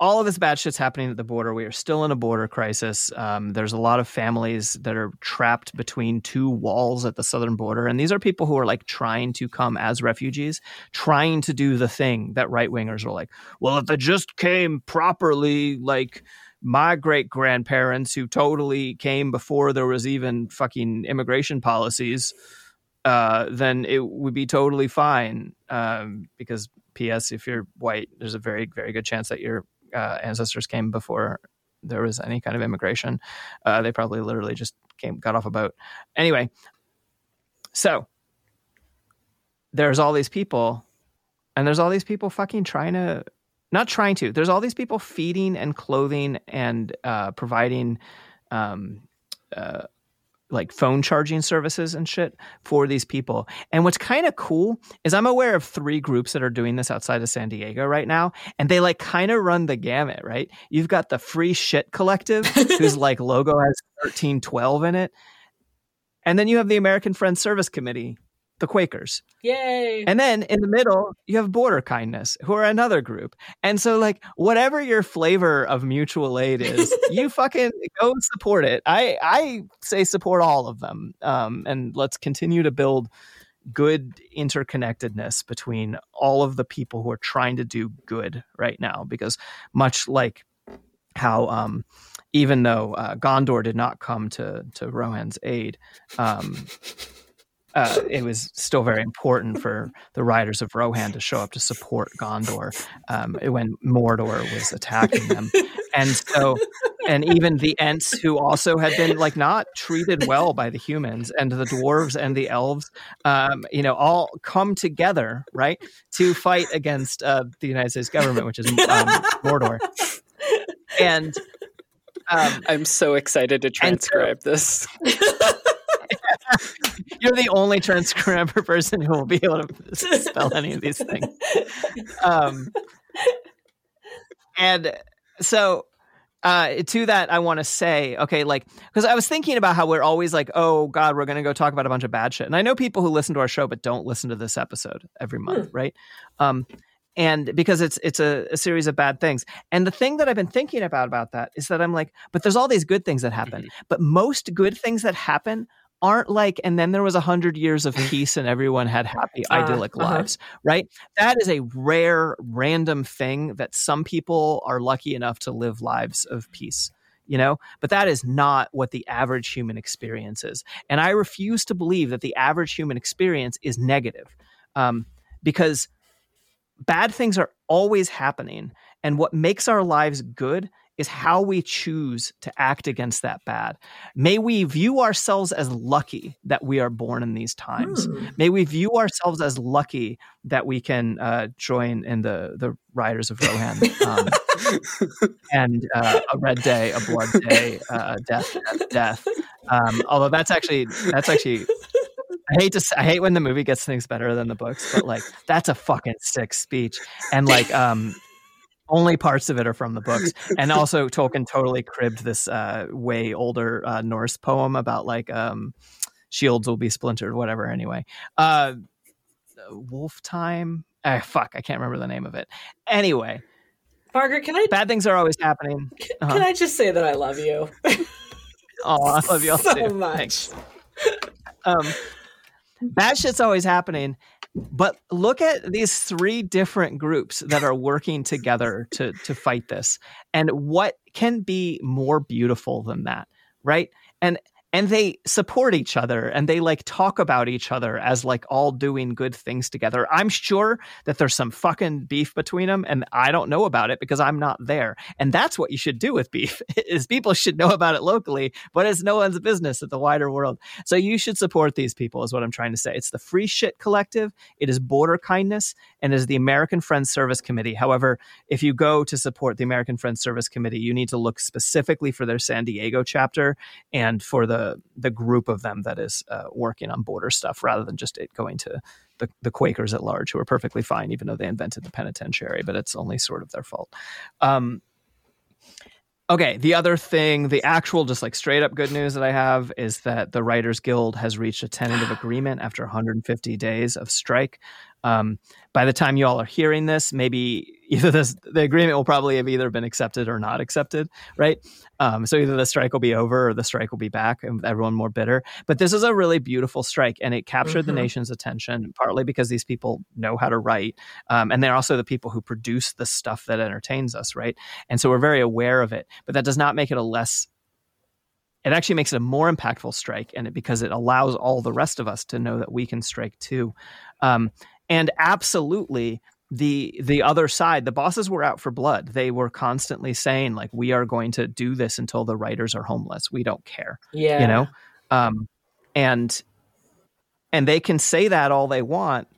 all of this bad shit's happening at the border. We are still in a border crisis. Um, there's a lot of families that are trapped between two walls at the southern border. And these are people who are like trying to come as refugees, trying to do the thing that right wingers are like, well, if they just came properly, like my great grandparents who totally came before there was even fucking immigration policies, uh, then it would be totally fine. Um, because P.S. If you're white, there's a very, very good chance that your uh, ancestors came before there was any kind of immigration. Uh, they probably literally just came, got off a boat. Anyway, so there's all these people, and there's all these people fucking trying to, not trying to. There's all these people feeding and clothing and uh, providing um, uh, like phone charging services and shit for these people. And what's kind of cool is I'm aware of three groups that are doing this outside of San Diego right now, and they like kind of run the gamut, right? You've got the Free Shit Collective, whose like logo has 1312 in it. And then you have the American Friends Service Committee, the Quakers. Yay. And then in the middle, you have Border Kindness, who are another group. And so, like, whatever your flavor of mutual aid is, you fucking go support it. I I say support all of them, um, and let's continue to build good interconnectedness between all of the people who are trying to do good right now. Because much like how um, even though uh, Gondor did not come to to Rohan's aid. Um, uh, it was still very important for the riders of Rohan to show up to support Gondor um, when Mordor was attacking them, and so, and even the Ents who also had been like not treated well by the humans and the dwarves and the elves, um, you know, all come together right to fight against uh, the United States government, which is um, Mordor, and. Um, I'm so excited to transcribe so, this. You're the only transcriber person who will be able to spell any of these things. Um, and so uh, to that, I want to say, okay, like, because I was thinking about how we're always like, oh God, we're going to go talk about a bunch of bad shit. And I know people who listen to our show but don't listen to this episode every month, hmm. right? Um, and because it's it's a, a, series of bad things and the thing that i've been thinking about about that is that i'm like but there's all these good things that happen mm-hmm. but most good things that happen aren't like and then there was a hundred years of peace and everyone had happy uh, idyllic uh, uh-huh. lives right that is a rare random thing that some people are lucky enough to live lives of peace you know but that is not what the average human experience is and i refuse to believe that the average human experience is negative um, because bad things are always happening and what makes our lives good is how we choose to act against that bad. May we view ourselves as lucky that we are born in these times. Hmm. May we view ourselves as lucky that we can uh, join in the the Riders of Rohan um, and uh, a red day, a blood day, uh, death, death, death. Um, although that's actually that's actually I hate to I hate when the movie gets things better than the books, but like that's a fucking sick speech. And like um only parts of it are from the books. And also Tolkien totally cribbed this uh, way older uh, Norse poem about like um, shields will be splintered, whatever. Anyway, uh, Wolf Time. Ah, fuck, I can't remember the name of it. Anyway, Margaret, can I? Bad things are always happening. Uh-huh. Can I just say that I love you? oh, I love you all so too. much. Thanks. Um, bad shit's always happening, but look at these three different groups that are working together to to fight this. And what can be more beautiful than that, right? And and they support each other and they like talk about each other as like all doing good things together. I'm sure that there's some fucking beef between them and I don't know about it because I'm not there. And that's what you should do with beef is people should know about it locally, but it's no one's business at the wider world. So you should support these people is what I'm trying to say. It's the Free Shit Collective, it is Border Kindness, and is the American Friends Service Committee. However, if you go to support the American Friends Service Committee, you need to look specifically for their San Diego chapter and for the the the group of them that is uh, working on border stuff rather than just it going to the, the Quakers at large, who are perfectly fine, even though they invented the penitentiary, but it's only sort of their fault. Um, okay, the other thing, the actual just like straight up good news that I have is that the Writers Guild has reached a tentative agreement after 150 days of strike. Um, by the time you all are hearing this, maybe either this the agreement will probably have either been accepted or not accepted, right? Um, so either the strike will be over or the strike will be back, and everyone more bitter. But this is a really beautiful strike, and it captured mm-hmm. the nation's attention partly because these people know how to write, um, and they're also the people who produce the stuff that entertains us, right? And so we're very aware of it. But that does not make it a less it actually makes it a more impactful strike and it, because it allows all the rest of us to know that we can strike too um, and absolutely the the other side the bosses were out for blood. They were constantly saying like we are going to do this until the writers are homeless. We don't care yeah. you know? Um and and they can say that all they want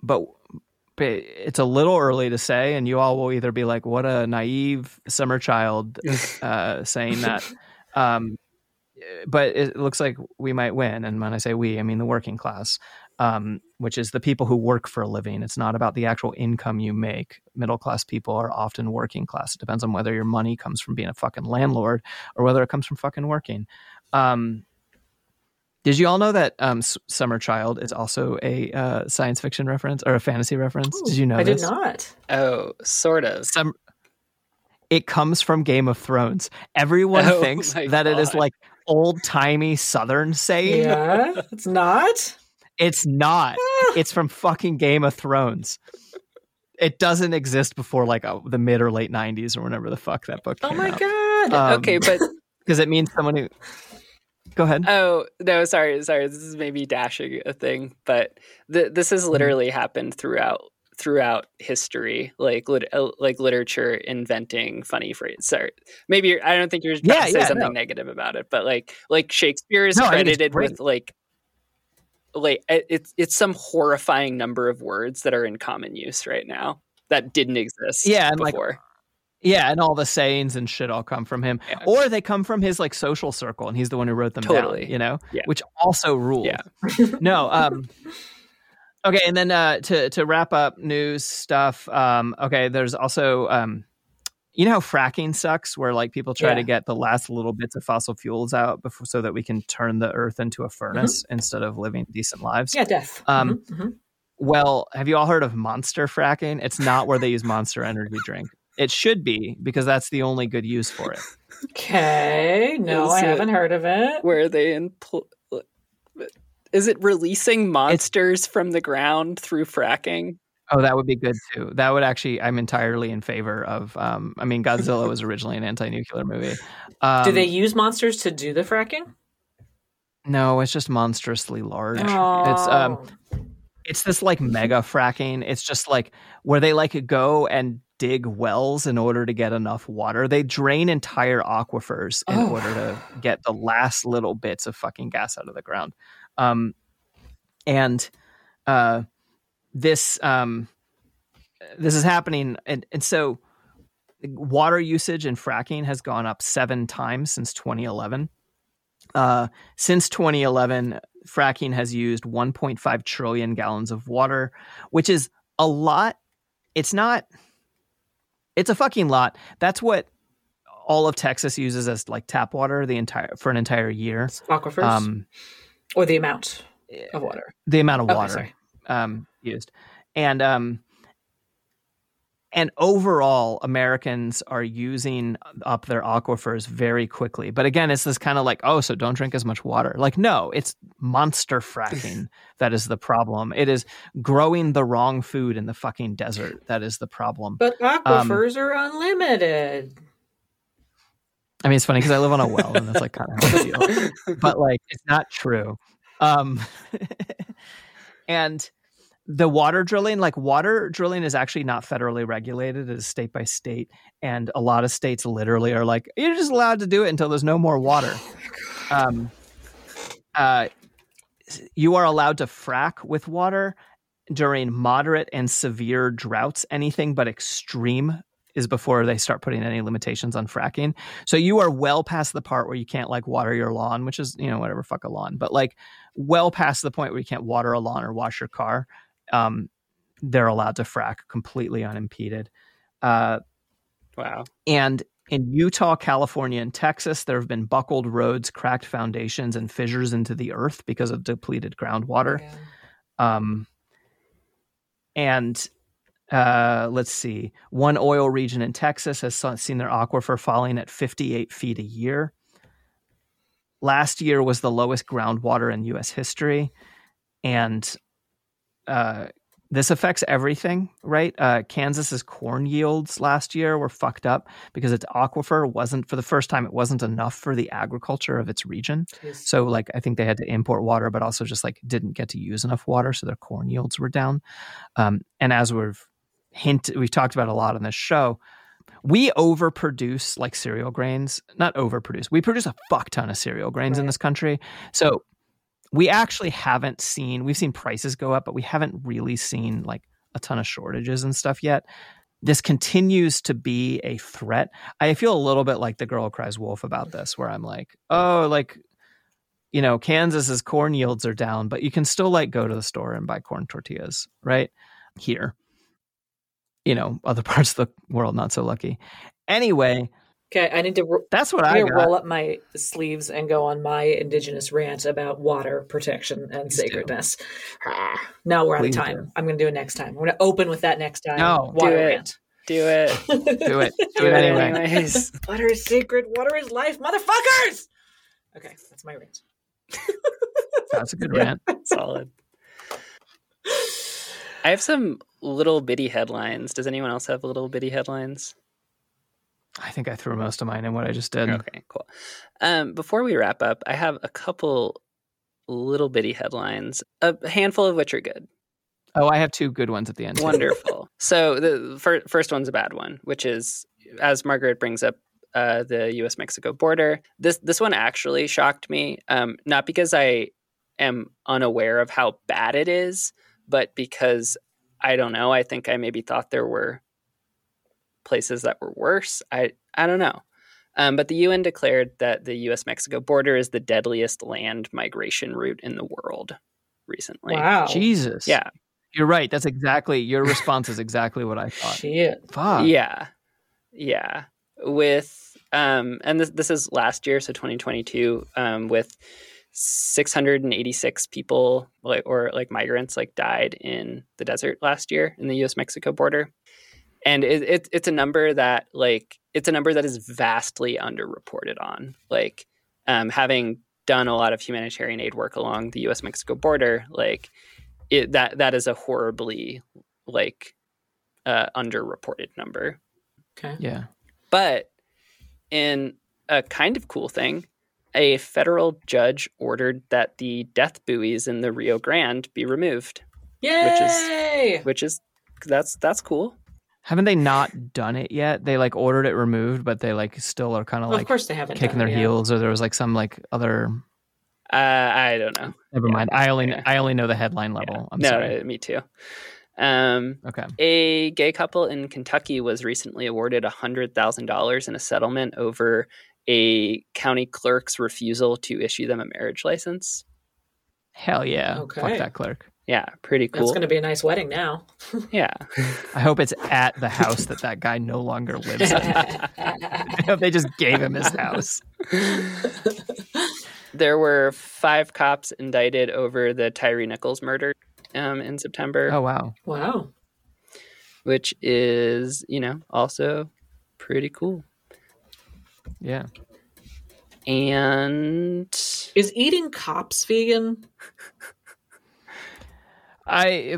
but it's a little early to say and you all will either be like what a naive summer child uh saying that. Um but it looks like we might win and when i say we i mean the working class um, which is the people who work for a living. It's not about the actual income you make. Middle class people are often working class. It depends on whether your money comes from being a fucking landlord or whether it comes from fucking working. Um, did you all know that um, Summer Child is also a uh, science fiction reference or a fantasy reference? Ooh, did you know? I this? did not. Oh, sort of. Some. It comes from Game of Thrones. Everyone oh, thinks that God. it is like old timey Southern saying. Yeah, it's not. It's not. it's from fucking Game of Thrones. It doesn't exist before like uh, the mid or late '90s or whenever the fuck that book. oh my out. god! Um, okay, but because it means someone who. Go ahead. Oh no, sorry, sorry. This is maybe dashing a thing, but th- this has mm-hmm. literally mm-hmm. happened throughout throughout history, like lit- uh, like literature inventing funny phrases. Sorry, maybe I don't think you're yeah, to say yeah, something no. negative about it, but like like Shakespeare is no, credited with like like it's it's some horrifying number of words that are in common use right now that didn't exist yeah and before. like yeah and all the sayings and shit all come from him yeah. or they come from his like social circle and he's the one who wrote them totally. down you know yeah. which also rules yeah no um okay and then uh to to wrap up news stuff um okay there's also um you know how fracking sucks where like people try yeah. to get the last little bits of fossil fuels out before so that we can turn the earth into a furnace mm-hmm. instead of living decent lives yeah death um, mm-hmm. Mm-hmm. well have you all heard of monster fracking it's not where they use monster energy drink it should be because that's the only good use for it okay no is i haven't heard of it where are they in pl- is it releasing monsters it's, from the ground through fracking Oh, that would be good too. That would actually, I'm entirely in favor of. Um, I mean, Godzilla was originally an anti-nuclear movie. Um, do they use monsters to do the fracking? No, it's just monstrously large. Oh. It's um, it's this like mega fracking. It's just like where they like go and dig wells in order to get enough water. They drain entire aquifers in oh. order to get the last little bits of fucking gas out of the ground. Um, and uh this um, this is happening, and and so water usage and fracking has gone up seven times since 2011. Uh, since 2011, fracking has used 1.5 trillion gallons of water, which is a lot. It's not. It's a fucking lot. That's what all of Texas uses as like tap water the entire for an entire year. Aquifers, um, or the amount of water. The amount of water. Okay, um, used. And um and overall Americans are using up their aquifers very quickly. But again, it's this kind of like, oh, so don't drink as much water. Like, no, it's monster fracking that is the problem. It is growing the wrong food in the fucking desert that is the problem. But aquifers um, are unlimited. I mean, it's funny because I live on a well, and that's like kind of how I feel. but like, it's not true. Um, and the water drilling, like water drilling is actually not federally regulated. It is state by state. And a lot of states literally are like, you're just allowed to do it until there's no more water. Oh um, uh, you are allowed to frack with water during moderate and severe droughts. Anything but extreme is before they start putting any limitations on fracking. So you are well past the part where you can't like water your lawn, which is, you know, whatever, fuck a lawn, but like well past the point where you can't water a lawn or wash your car. Um, they're allowed to frack completely unimpeded. Uh, Wow. and in Utah, California, and Texas, there have been buckled roads, cracked foundations, and fissures into the earth because of depleted groundwater. Yeah. Um, and uh, let's see, one oil region in Texas has seen their aquifer falling at 58 feet a year. Last year was the lowest groundwater in U.S. history, and uh, this affects everything, right? Uh, Kansas's corn yields last year were fucked up because its aquifer wasn't, for the first time, it wasn't enough for the agriculture of its region. Jeez. So like I think they had to import water, but also just like didn't get to use enough water, so their corn yields were down. Um, and as we've hint, we've talked about a lot on this show, we overproduce like cereal grains. Not overproduce. We produce a fuck ton of cereal grains in this country. So we actually haven't seen. We've seen prices go up, but we haven't really seen like a ton of shortages and stuff yet. This continues to be a threat. I feel a little bit like the girl cries wolf about this, where I'm like, oh, like you know, Kansas's corn yields are down, but you can still like go to the store and buy corn tortillas, right? Here. You know, other parts of the world not so lucky. Anyway, Okay, I need to. ro- that's what I I need to got. roll up my sleeves and go on my indigenous rant about water protection and Please sacredness. Ah, no, we're out Please of time. do. I'm going to do it next time. I'm going to open with that next time. No. water Do it. rant. Do it. Do it. Do Do it it anyway. anyways. Water is sacred. Water is life, motherfuckers. Okay, that's my rant. That's a good Yeah. rant. Solid. I have some little bitty headlines. Does anyone else have little bitty headlines? I think I threw most of mine in what I just did. Okay, cool. Um, before we wrap up, I have a couple little bitty headlines, a handful of which are good. Oh, I have two good ones at the end. Wonderful. so the fir- first one's a bad one, which is as Margaret brings up uh, the U.S. Mexico border. This this one actually shocked me, um, not because I am unaware of how bad it is, but because I don't know. I think I maybe thought there were places that were worse. I I don't know. Um, but the UN declared that the U.S. Mexico border is the deadliest land migration route in the world recently. Wow. Jesus. Yeah. You're right. That's exactly your response is exactly what I thought. Shit. Fuck. Yeah. Yeah. With um and this this is last year, so 2022, um, with 686 people like or like migrants like died in the desert last year in the US Mexico border. And it, it it's a number that like it's a number that is vastly underreported on. Like um having done a lot of humanitarian aid work along the US Mexico border, like it that that is a horribly like uh, underreported number. Okay. Yeah. But in a kind of cool thing, a federal judge ordered that the death buoys in the Rio Grande be removed, Yay! which is that's that's cool. Haven't they not done it yet? They like ordered it removed, but they like still are kind of Well, like of course they haven't kicking their heels, or there was like some like other. Uh, I don't know. Never Yeah. mind. I only Yeah. I only know the headline level. Yeah. I'm no, sorry. me too. Um, Okay. a gay couple in Kentucky was recently awarded hundred thousand dollars in a settlement over a county clerk's refusal to issue them a marriage license. Hell yeah. Okay. Fuck that clerk. Yeah, pretty cool. That's cool. going to be a nice wedding now. Yeah. I hope it's at the house that that guy no longer lives in. I hope they just gave him his house. There were five cops indicted over the Tyre Nichols murder um, in September, Oh wow. wow. which is, you know, also pretty cool. Yeah. And Is eating cops vegan? I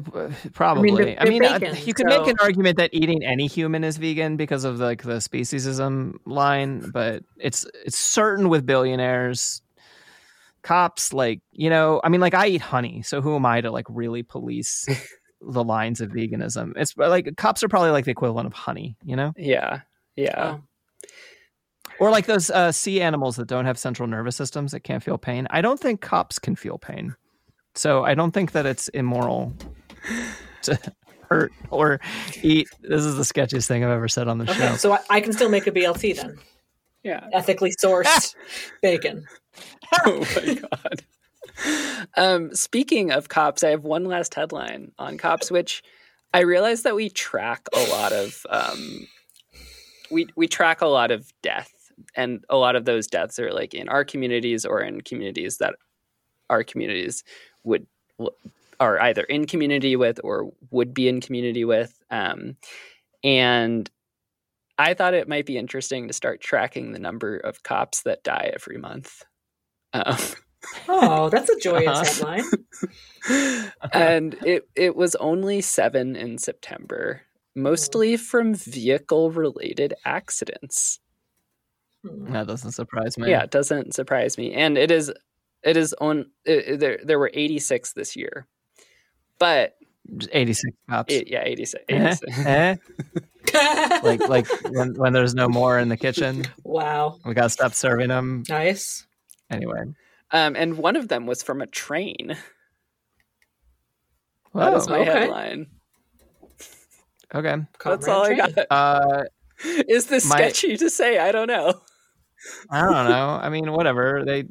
probably. I mean, they're I- bacon, you could make an argument that eating any human is vegan because of like the speciesism line, but it's it's certain with billionaires, cops. Like you know, I mean, like I eat honey, so who am I to like really police the lines of veganism? It's like cops are probably like the equivalent of honey, you know, yeah, yeah. Oh. or like those uh, sea animals that don't have central nervous systems that can't feel pain. I don't think cops can feel pain, so I don't think that it's immoral. To, hurt or eat. This is the sketchiest thing I've ever said on the Okay, show. so I, I can still make a BLT then. Yeah. Ethically sourced bacon. oh my god. Um, speaking of cops, I have one last headline on cops, which I realize that we track a lot of um, we we track a lot of death, and a lot of those deaths are like in our communities or in communities that our communities would are either in community with or would be in community with. Um, and I thought it might be interesting to start tracking the number of cops that die every month. Um, Oh, that's a joyous Uh-huh. headline. and it it was only seven in September, mostly from vehicle related accidents. Hmm. That doesn't surprise me. Yeah, it doesn't surprise me, and it is it is on it, there. There were eighty six this year, but 86 cops. it, yeah, 86. Eh? 86. Eh? Like like when, when there's no more in the kitchen, wow, we gotta stop serving them. nice. Anyway, Um, and one of them was from a train. That was my okay. headline. okay. That's all I got. Uh, Is this My- sketchy to say? I don't know. I don't know. I mean, whatever. They,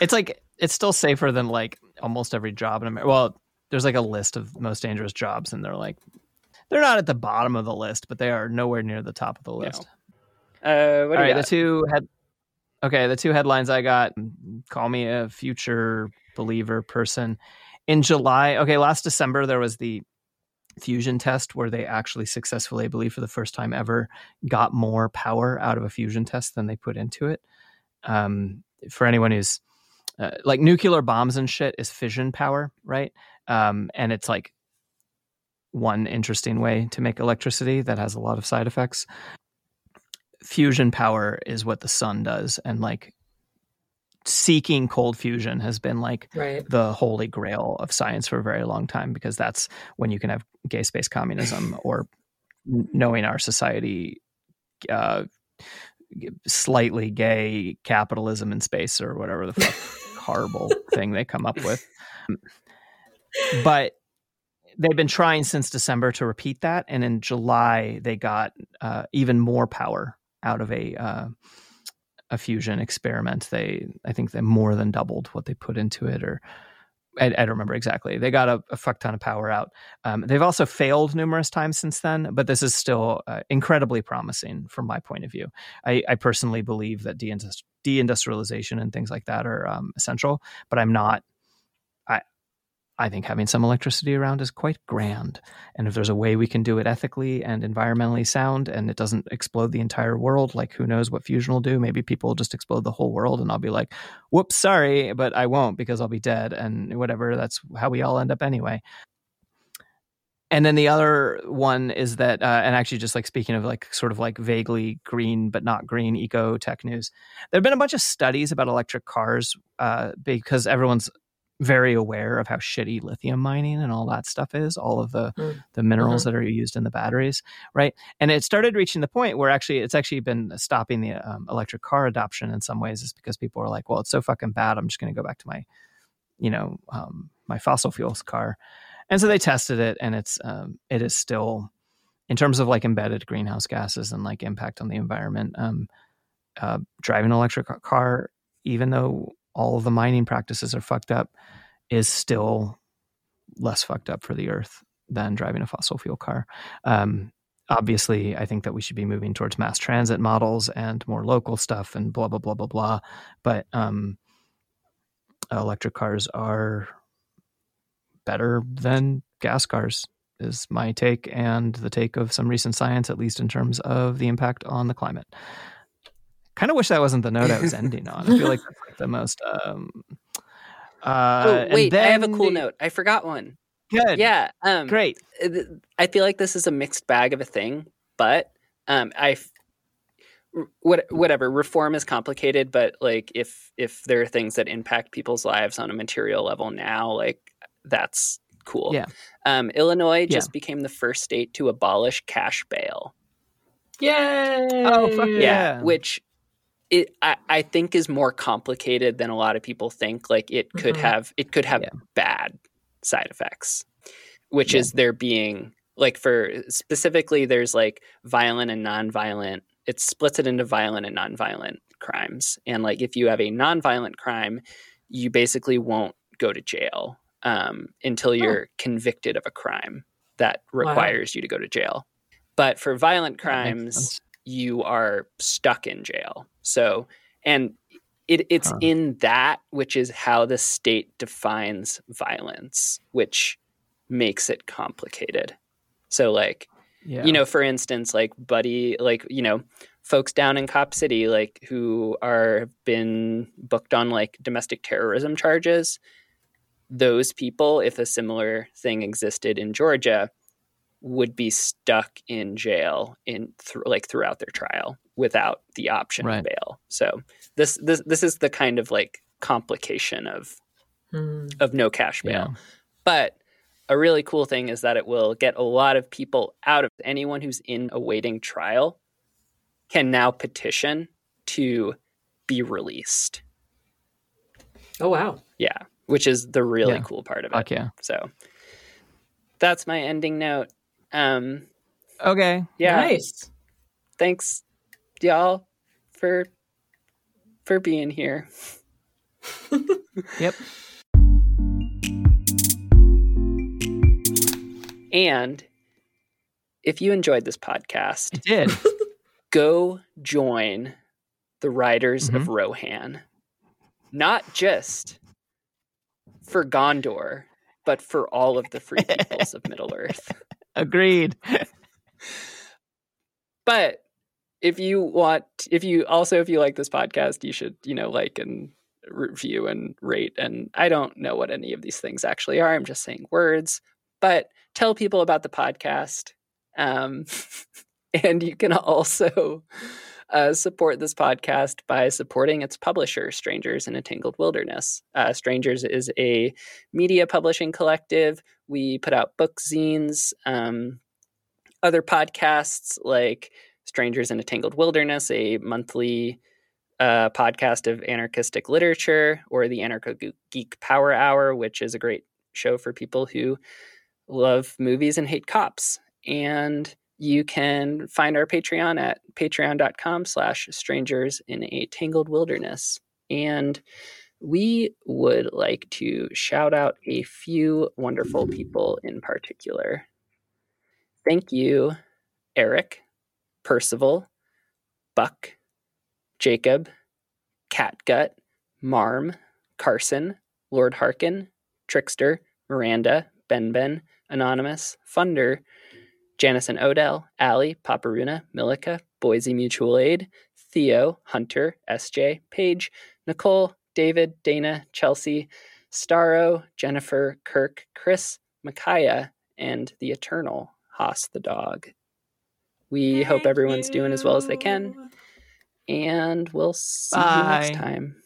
it's like it's still safer than like almost every job in America. Well, there's like a list of most dangerous jobs, and they're like they're not at the bottom of the list, but they are nowhere near the top of the list. Uh, what All do the two head. Okay, the two headlines I got. Call me a future believer person. In July, okay, last December there was the fusion test where they actually successfully, I believe, for the first time ever, got more power out of a fusion test than they put into it. Um, for anyone who's uh, like nuclear bombs and shit is fission power, right? Um, and it's like one interesting way to make electricity that has a lot of side effects fusion power is what the sun does and like seeking cold fusion has been like Right. the holy grail of science for a very long time because that's when you can have gay space communism or knowing our society uh, slightly gay capitalism in space or whatever the fuck horrible thing they come up with but they've been trying since December to repeat that, and in July they got uh, even more power out of a uh, a fusion experiment. They, I think, they more than doubled what they put into it, or I, I don't remember exactly. They got a, a fuck ton of power out. Um, they've also failed numerous times since then, but this is still uh, incredibly promising from my point of view. I, I personally believe that deindustri- deindustrialization and things like that are um, essential, but I'm not. I I think having some electricity around is quite grand. And if there's a way we can do it ethically and environmentally sound and it doesn't explode the entire world, like who knows what fusion will do? Maybe people will just explode the whole world and I'll be like, whoops, sorry, but I won't because I'll be dead and whatever. That's how we all end up anyway. And then the other one is that, uh, and actually, just like speaking of like sort of like vaguely green but not green eco tech news, there have been a bunch of studies about electric cars uh, because everyone's very aware of how shitty lithium mining and all that stuff is all of the Mm. the minerals that are used in the batteries right? And it started reaching the point where actually it's actually been stopping the um, electric car adoption in some ways is because people are like well it's so fucking bad i'm just going to go back to my you know um, my fossil fuels car and so they tested it and it's um, it is still in terms of like embedded greenhouse gases and like impact on the environment um, uh, driving an electric car even though all the mining practices are fucked up is still less fucked up for the earth than driving a fossil fuel car. Um, obviously, I think that we should be moving towards mass transit models and more local stuff and blah blah blah blah blah. But um, electric cars are better than gas cars is my take and the take of some recent science at least in terms of the impact on the climate kind of wish that wasn't the note i was ending on i feel like that's like the most um uh oh, and wait, I have a cool note. I forgot one. good Yeah. Um, great I feel like this is a mixed bag of a thing, but um, I, what, whatever. Reform is complicated, but like if if there are things that impact people's lives on a material level now, like that's cool. Yeah. Um, Illinois Yeah. just became the first state to abolish cash bail. Yay! Oh, fuck Yeah. which it I, I think is more complicated than a lot of people think. Like it could Mhm. have it could have Yeah. bad side effects. which Yeah. is there being like for specifically there's like violent and non-violent it splits it into violent and non-violent crimes and like if you have a non-violent crime you basically won't go to jail um, until you're convicted of a crime that Wow. requires you to go to jail but for violent crimes you are stuck in jail so and it, it's Huh. in that which is how the state defines violence which makes it complicated so like Yeah. you know for instance like buddy like you know folks down in cop city like who are been booked on like domestic terrorism charges those people if a similar thing existed in georgia would be stuck in jail in th- like throughout their trial without the option Right. of bail so this this this is the kind of like complication of Hmm. of no cash bail Yeah. but a really cool thing is that it will get a lot of people out of anyone who's in awaiting trial can now petition to be released. Oh wow. Yeah, which is the really Yeah. cool part of it. Fuck yeah. So that's my ending note. Um Okay. yeah, Nice. thanks y'all for for being here. Yep. And if you enjoyed this podcast, It did. go join the Riders of Mm-hmm. Rohan. Not just for Gondor, but for all of the free peoples of Middle Earth. Agreed. But if you want, if you also, if you like this podcast, you should, you know, like and review and rate. And I don't know what any of these things actually are. I'm just saying words, but tell people about the podcast. Um, and you can also uh, support this podcast by supporting its publisher, Strangers in a Tangled Wilderness. Uh, Strangers is a media publishing collective. We put out book zines, um, other podcasts like Strangers in a Tangled Wilderness, a monthly uh, podcast of anarchistic literature, or the Anarcho Geek Power Hour, which is a great show for people who love movies and hate cops. And you can find our Patreon at patreon.com slash strangers in a tangled wilderness. And we would like to shout out a few wonderful people in particular. Thank you, Eric, Percival, Buck, Jacob, Catgut, Marm, Carson, Lord Harkin, Trickster, Miranda, Ben Ben, Anonymous, Funder, Janice and Odell, Allie, Paparuna, Milica, Boise Mutual Aid, Theo, Hunter, SJ, Paige, Nicole, David, Dana, Chelsea, Starro, Jennifer, Kirk, Chris, Micaiah, and the Eternal, Hoss the dog. We hope everyone's doing as well as they can, and we'll see you next time.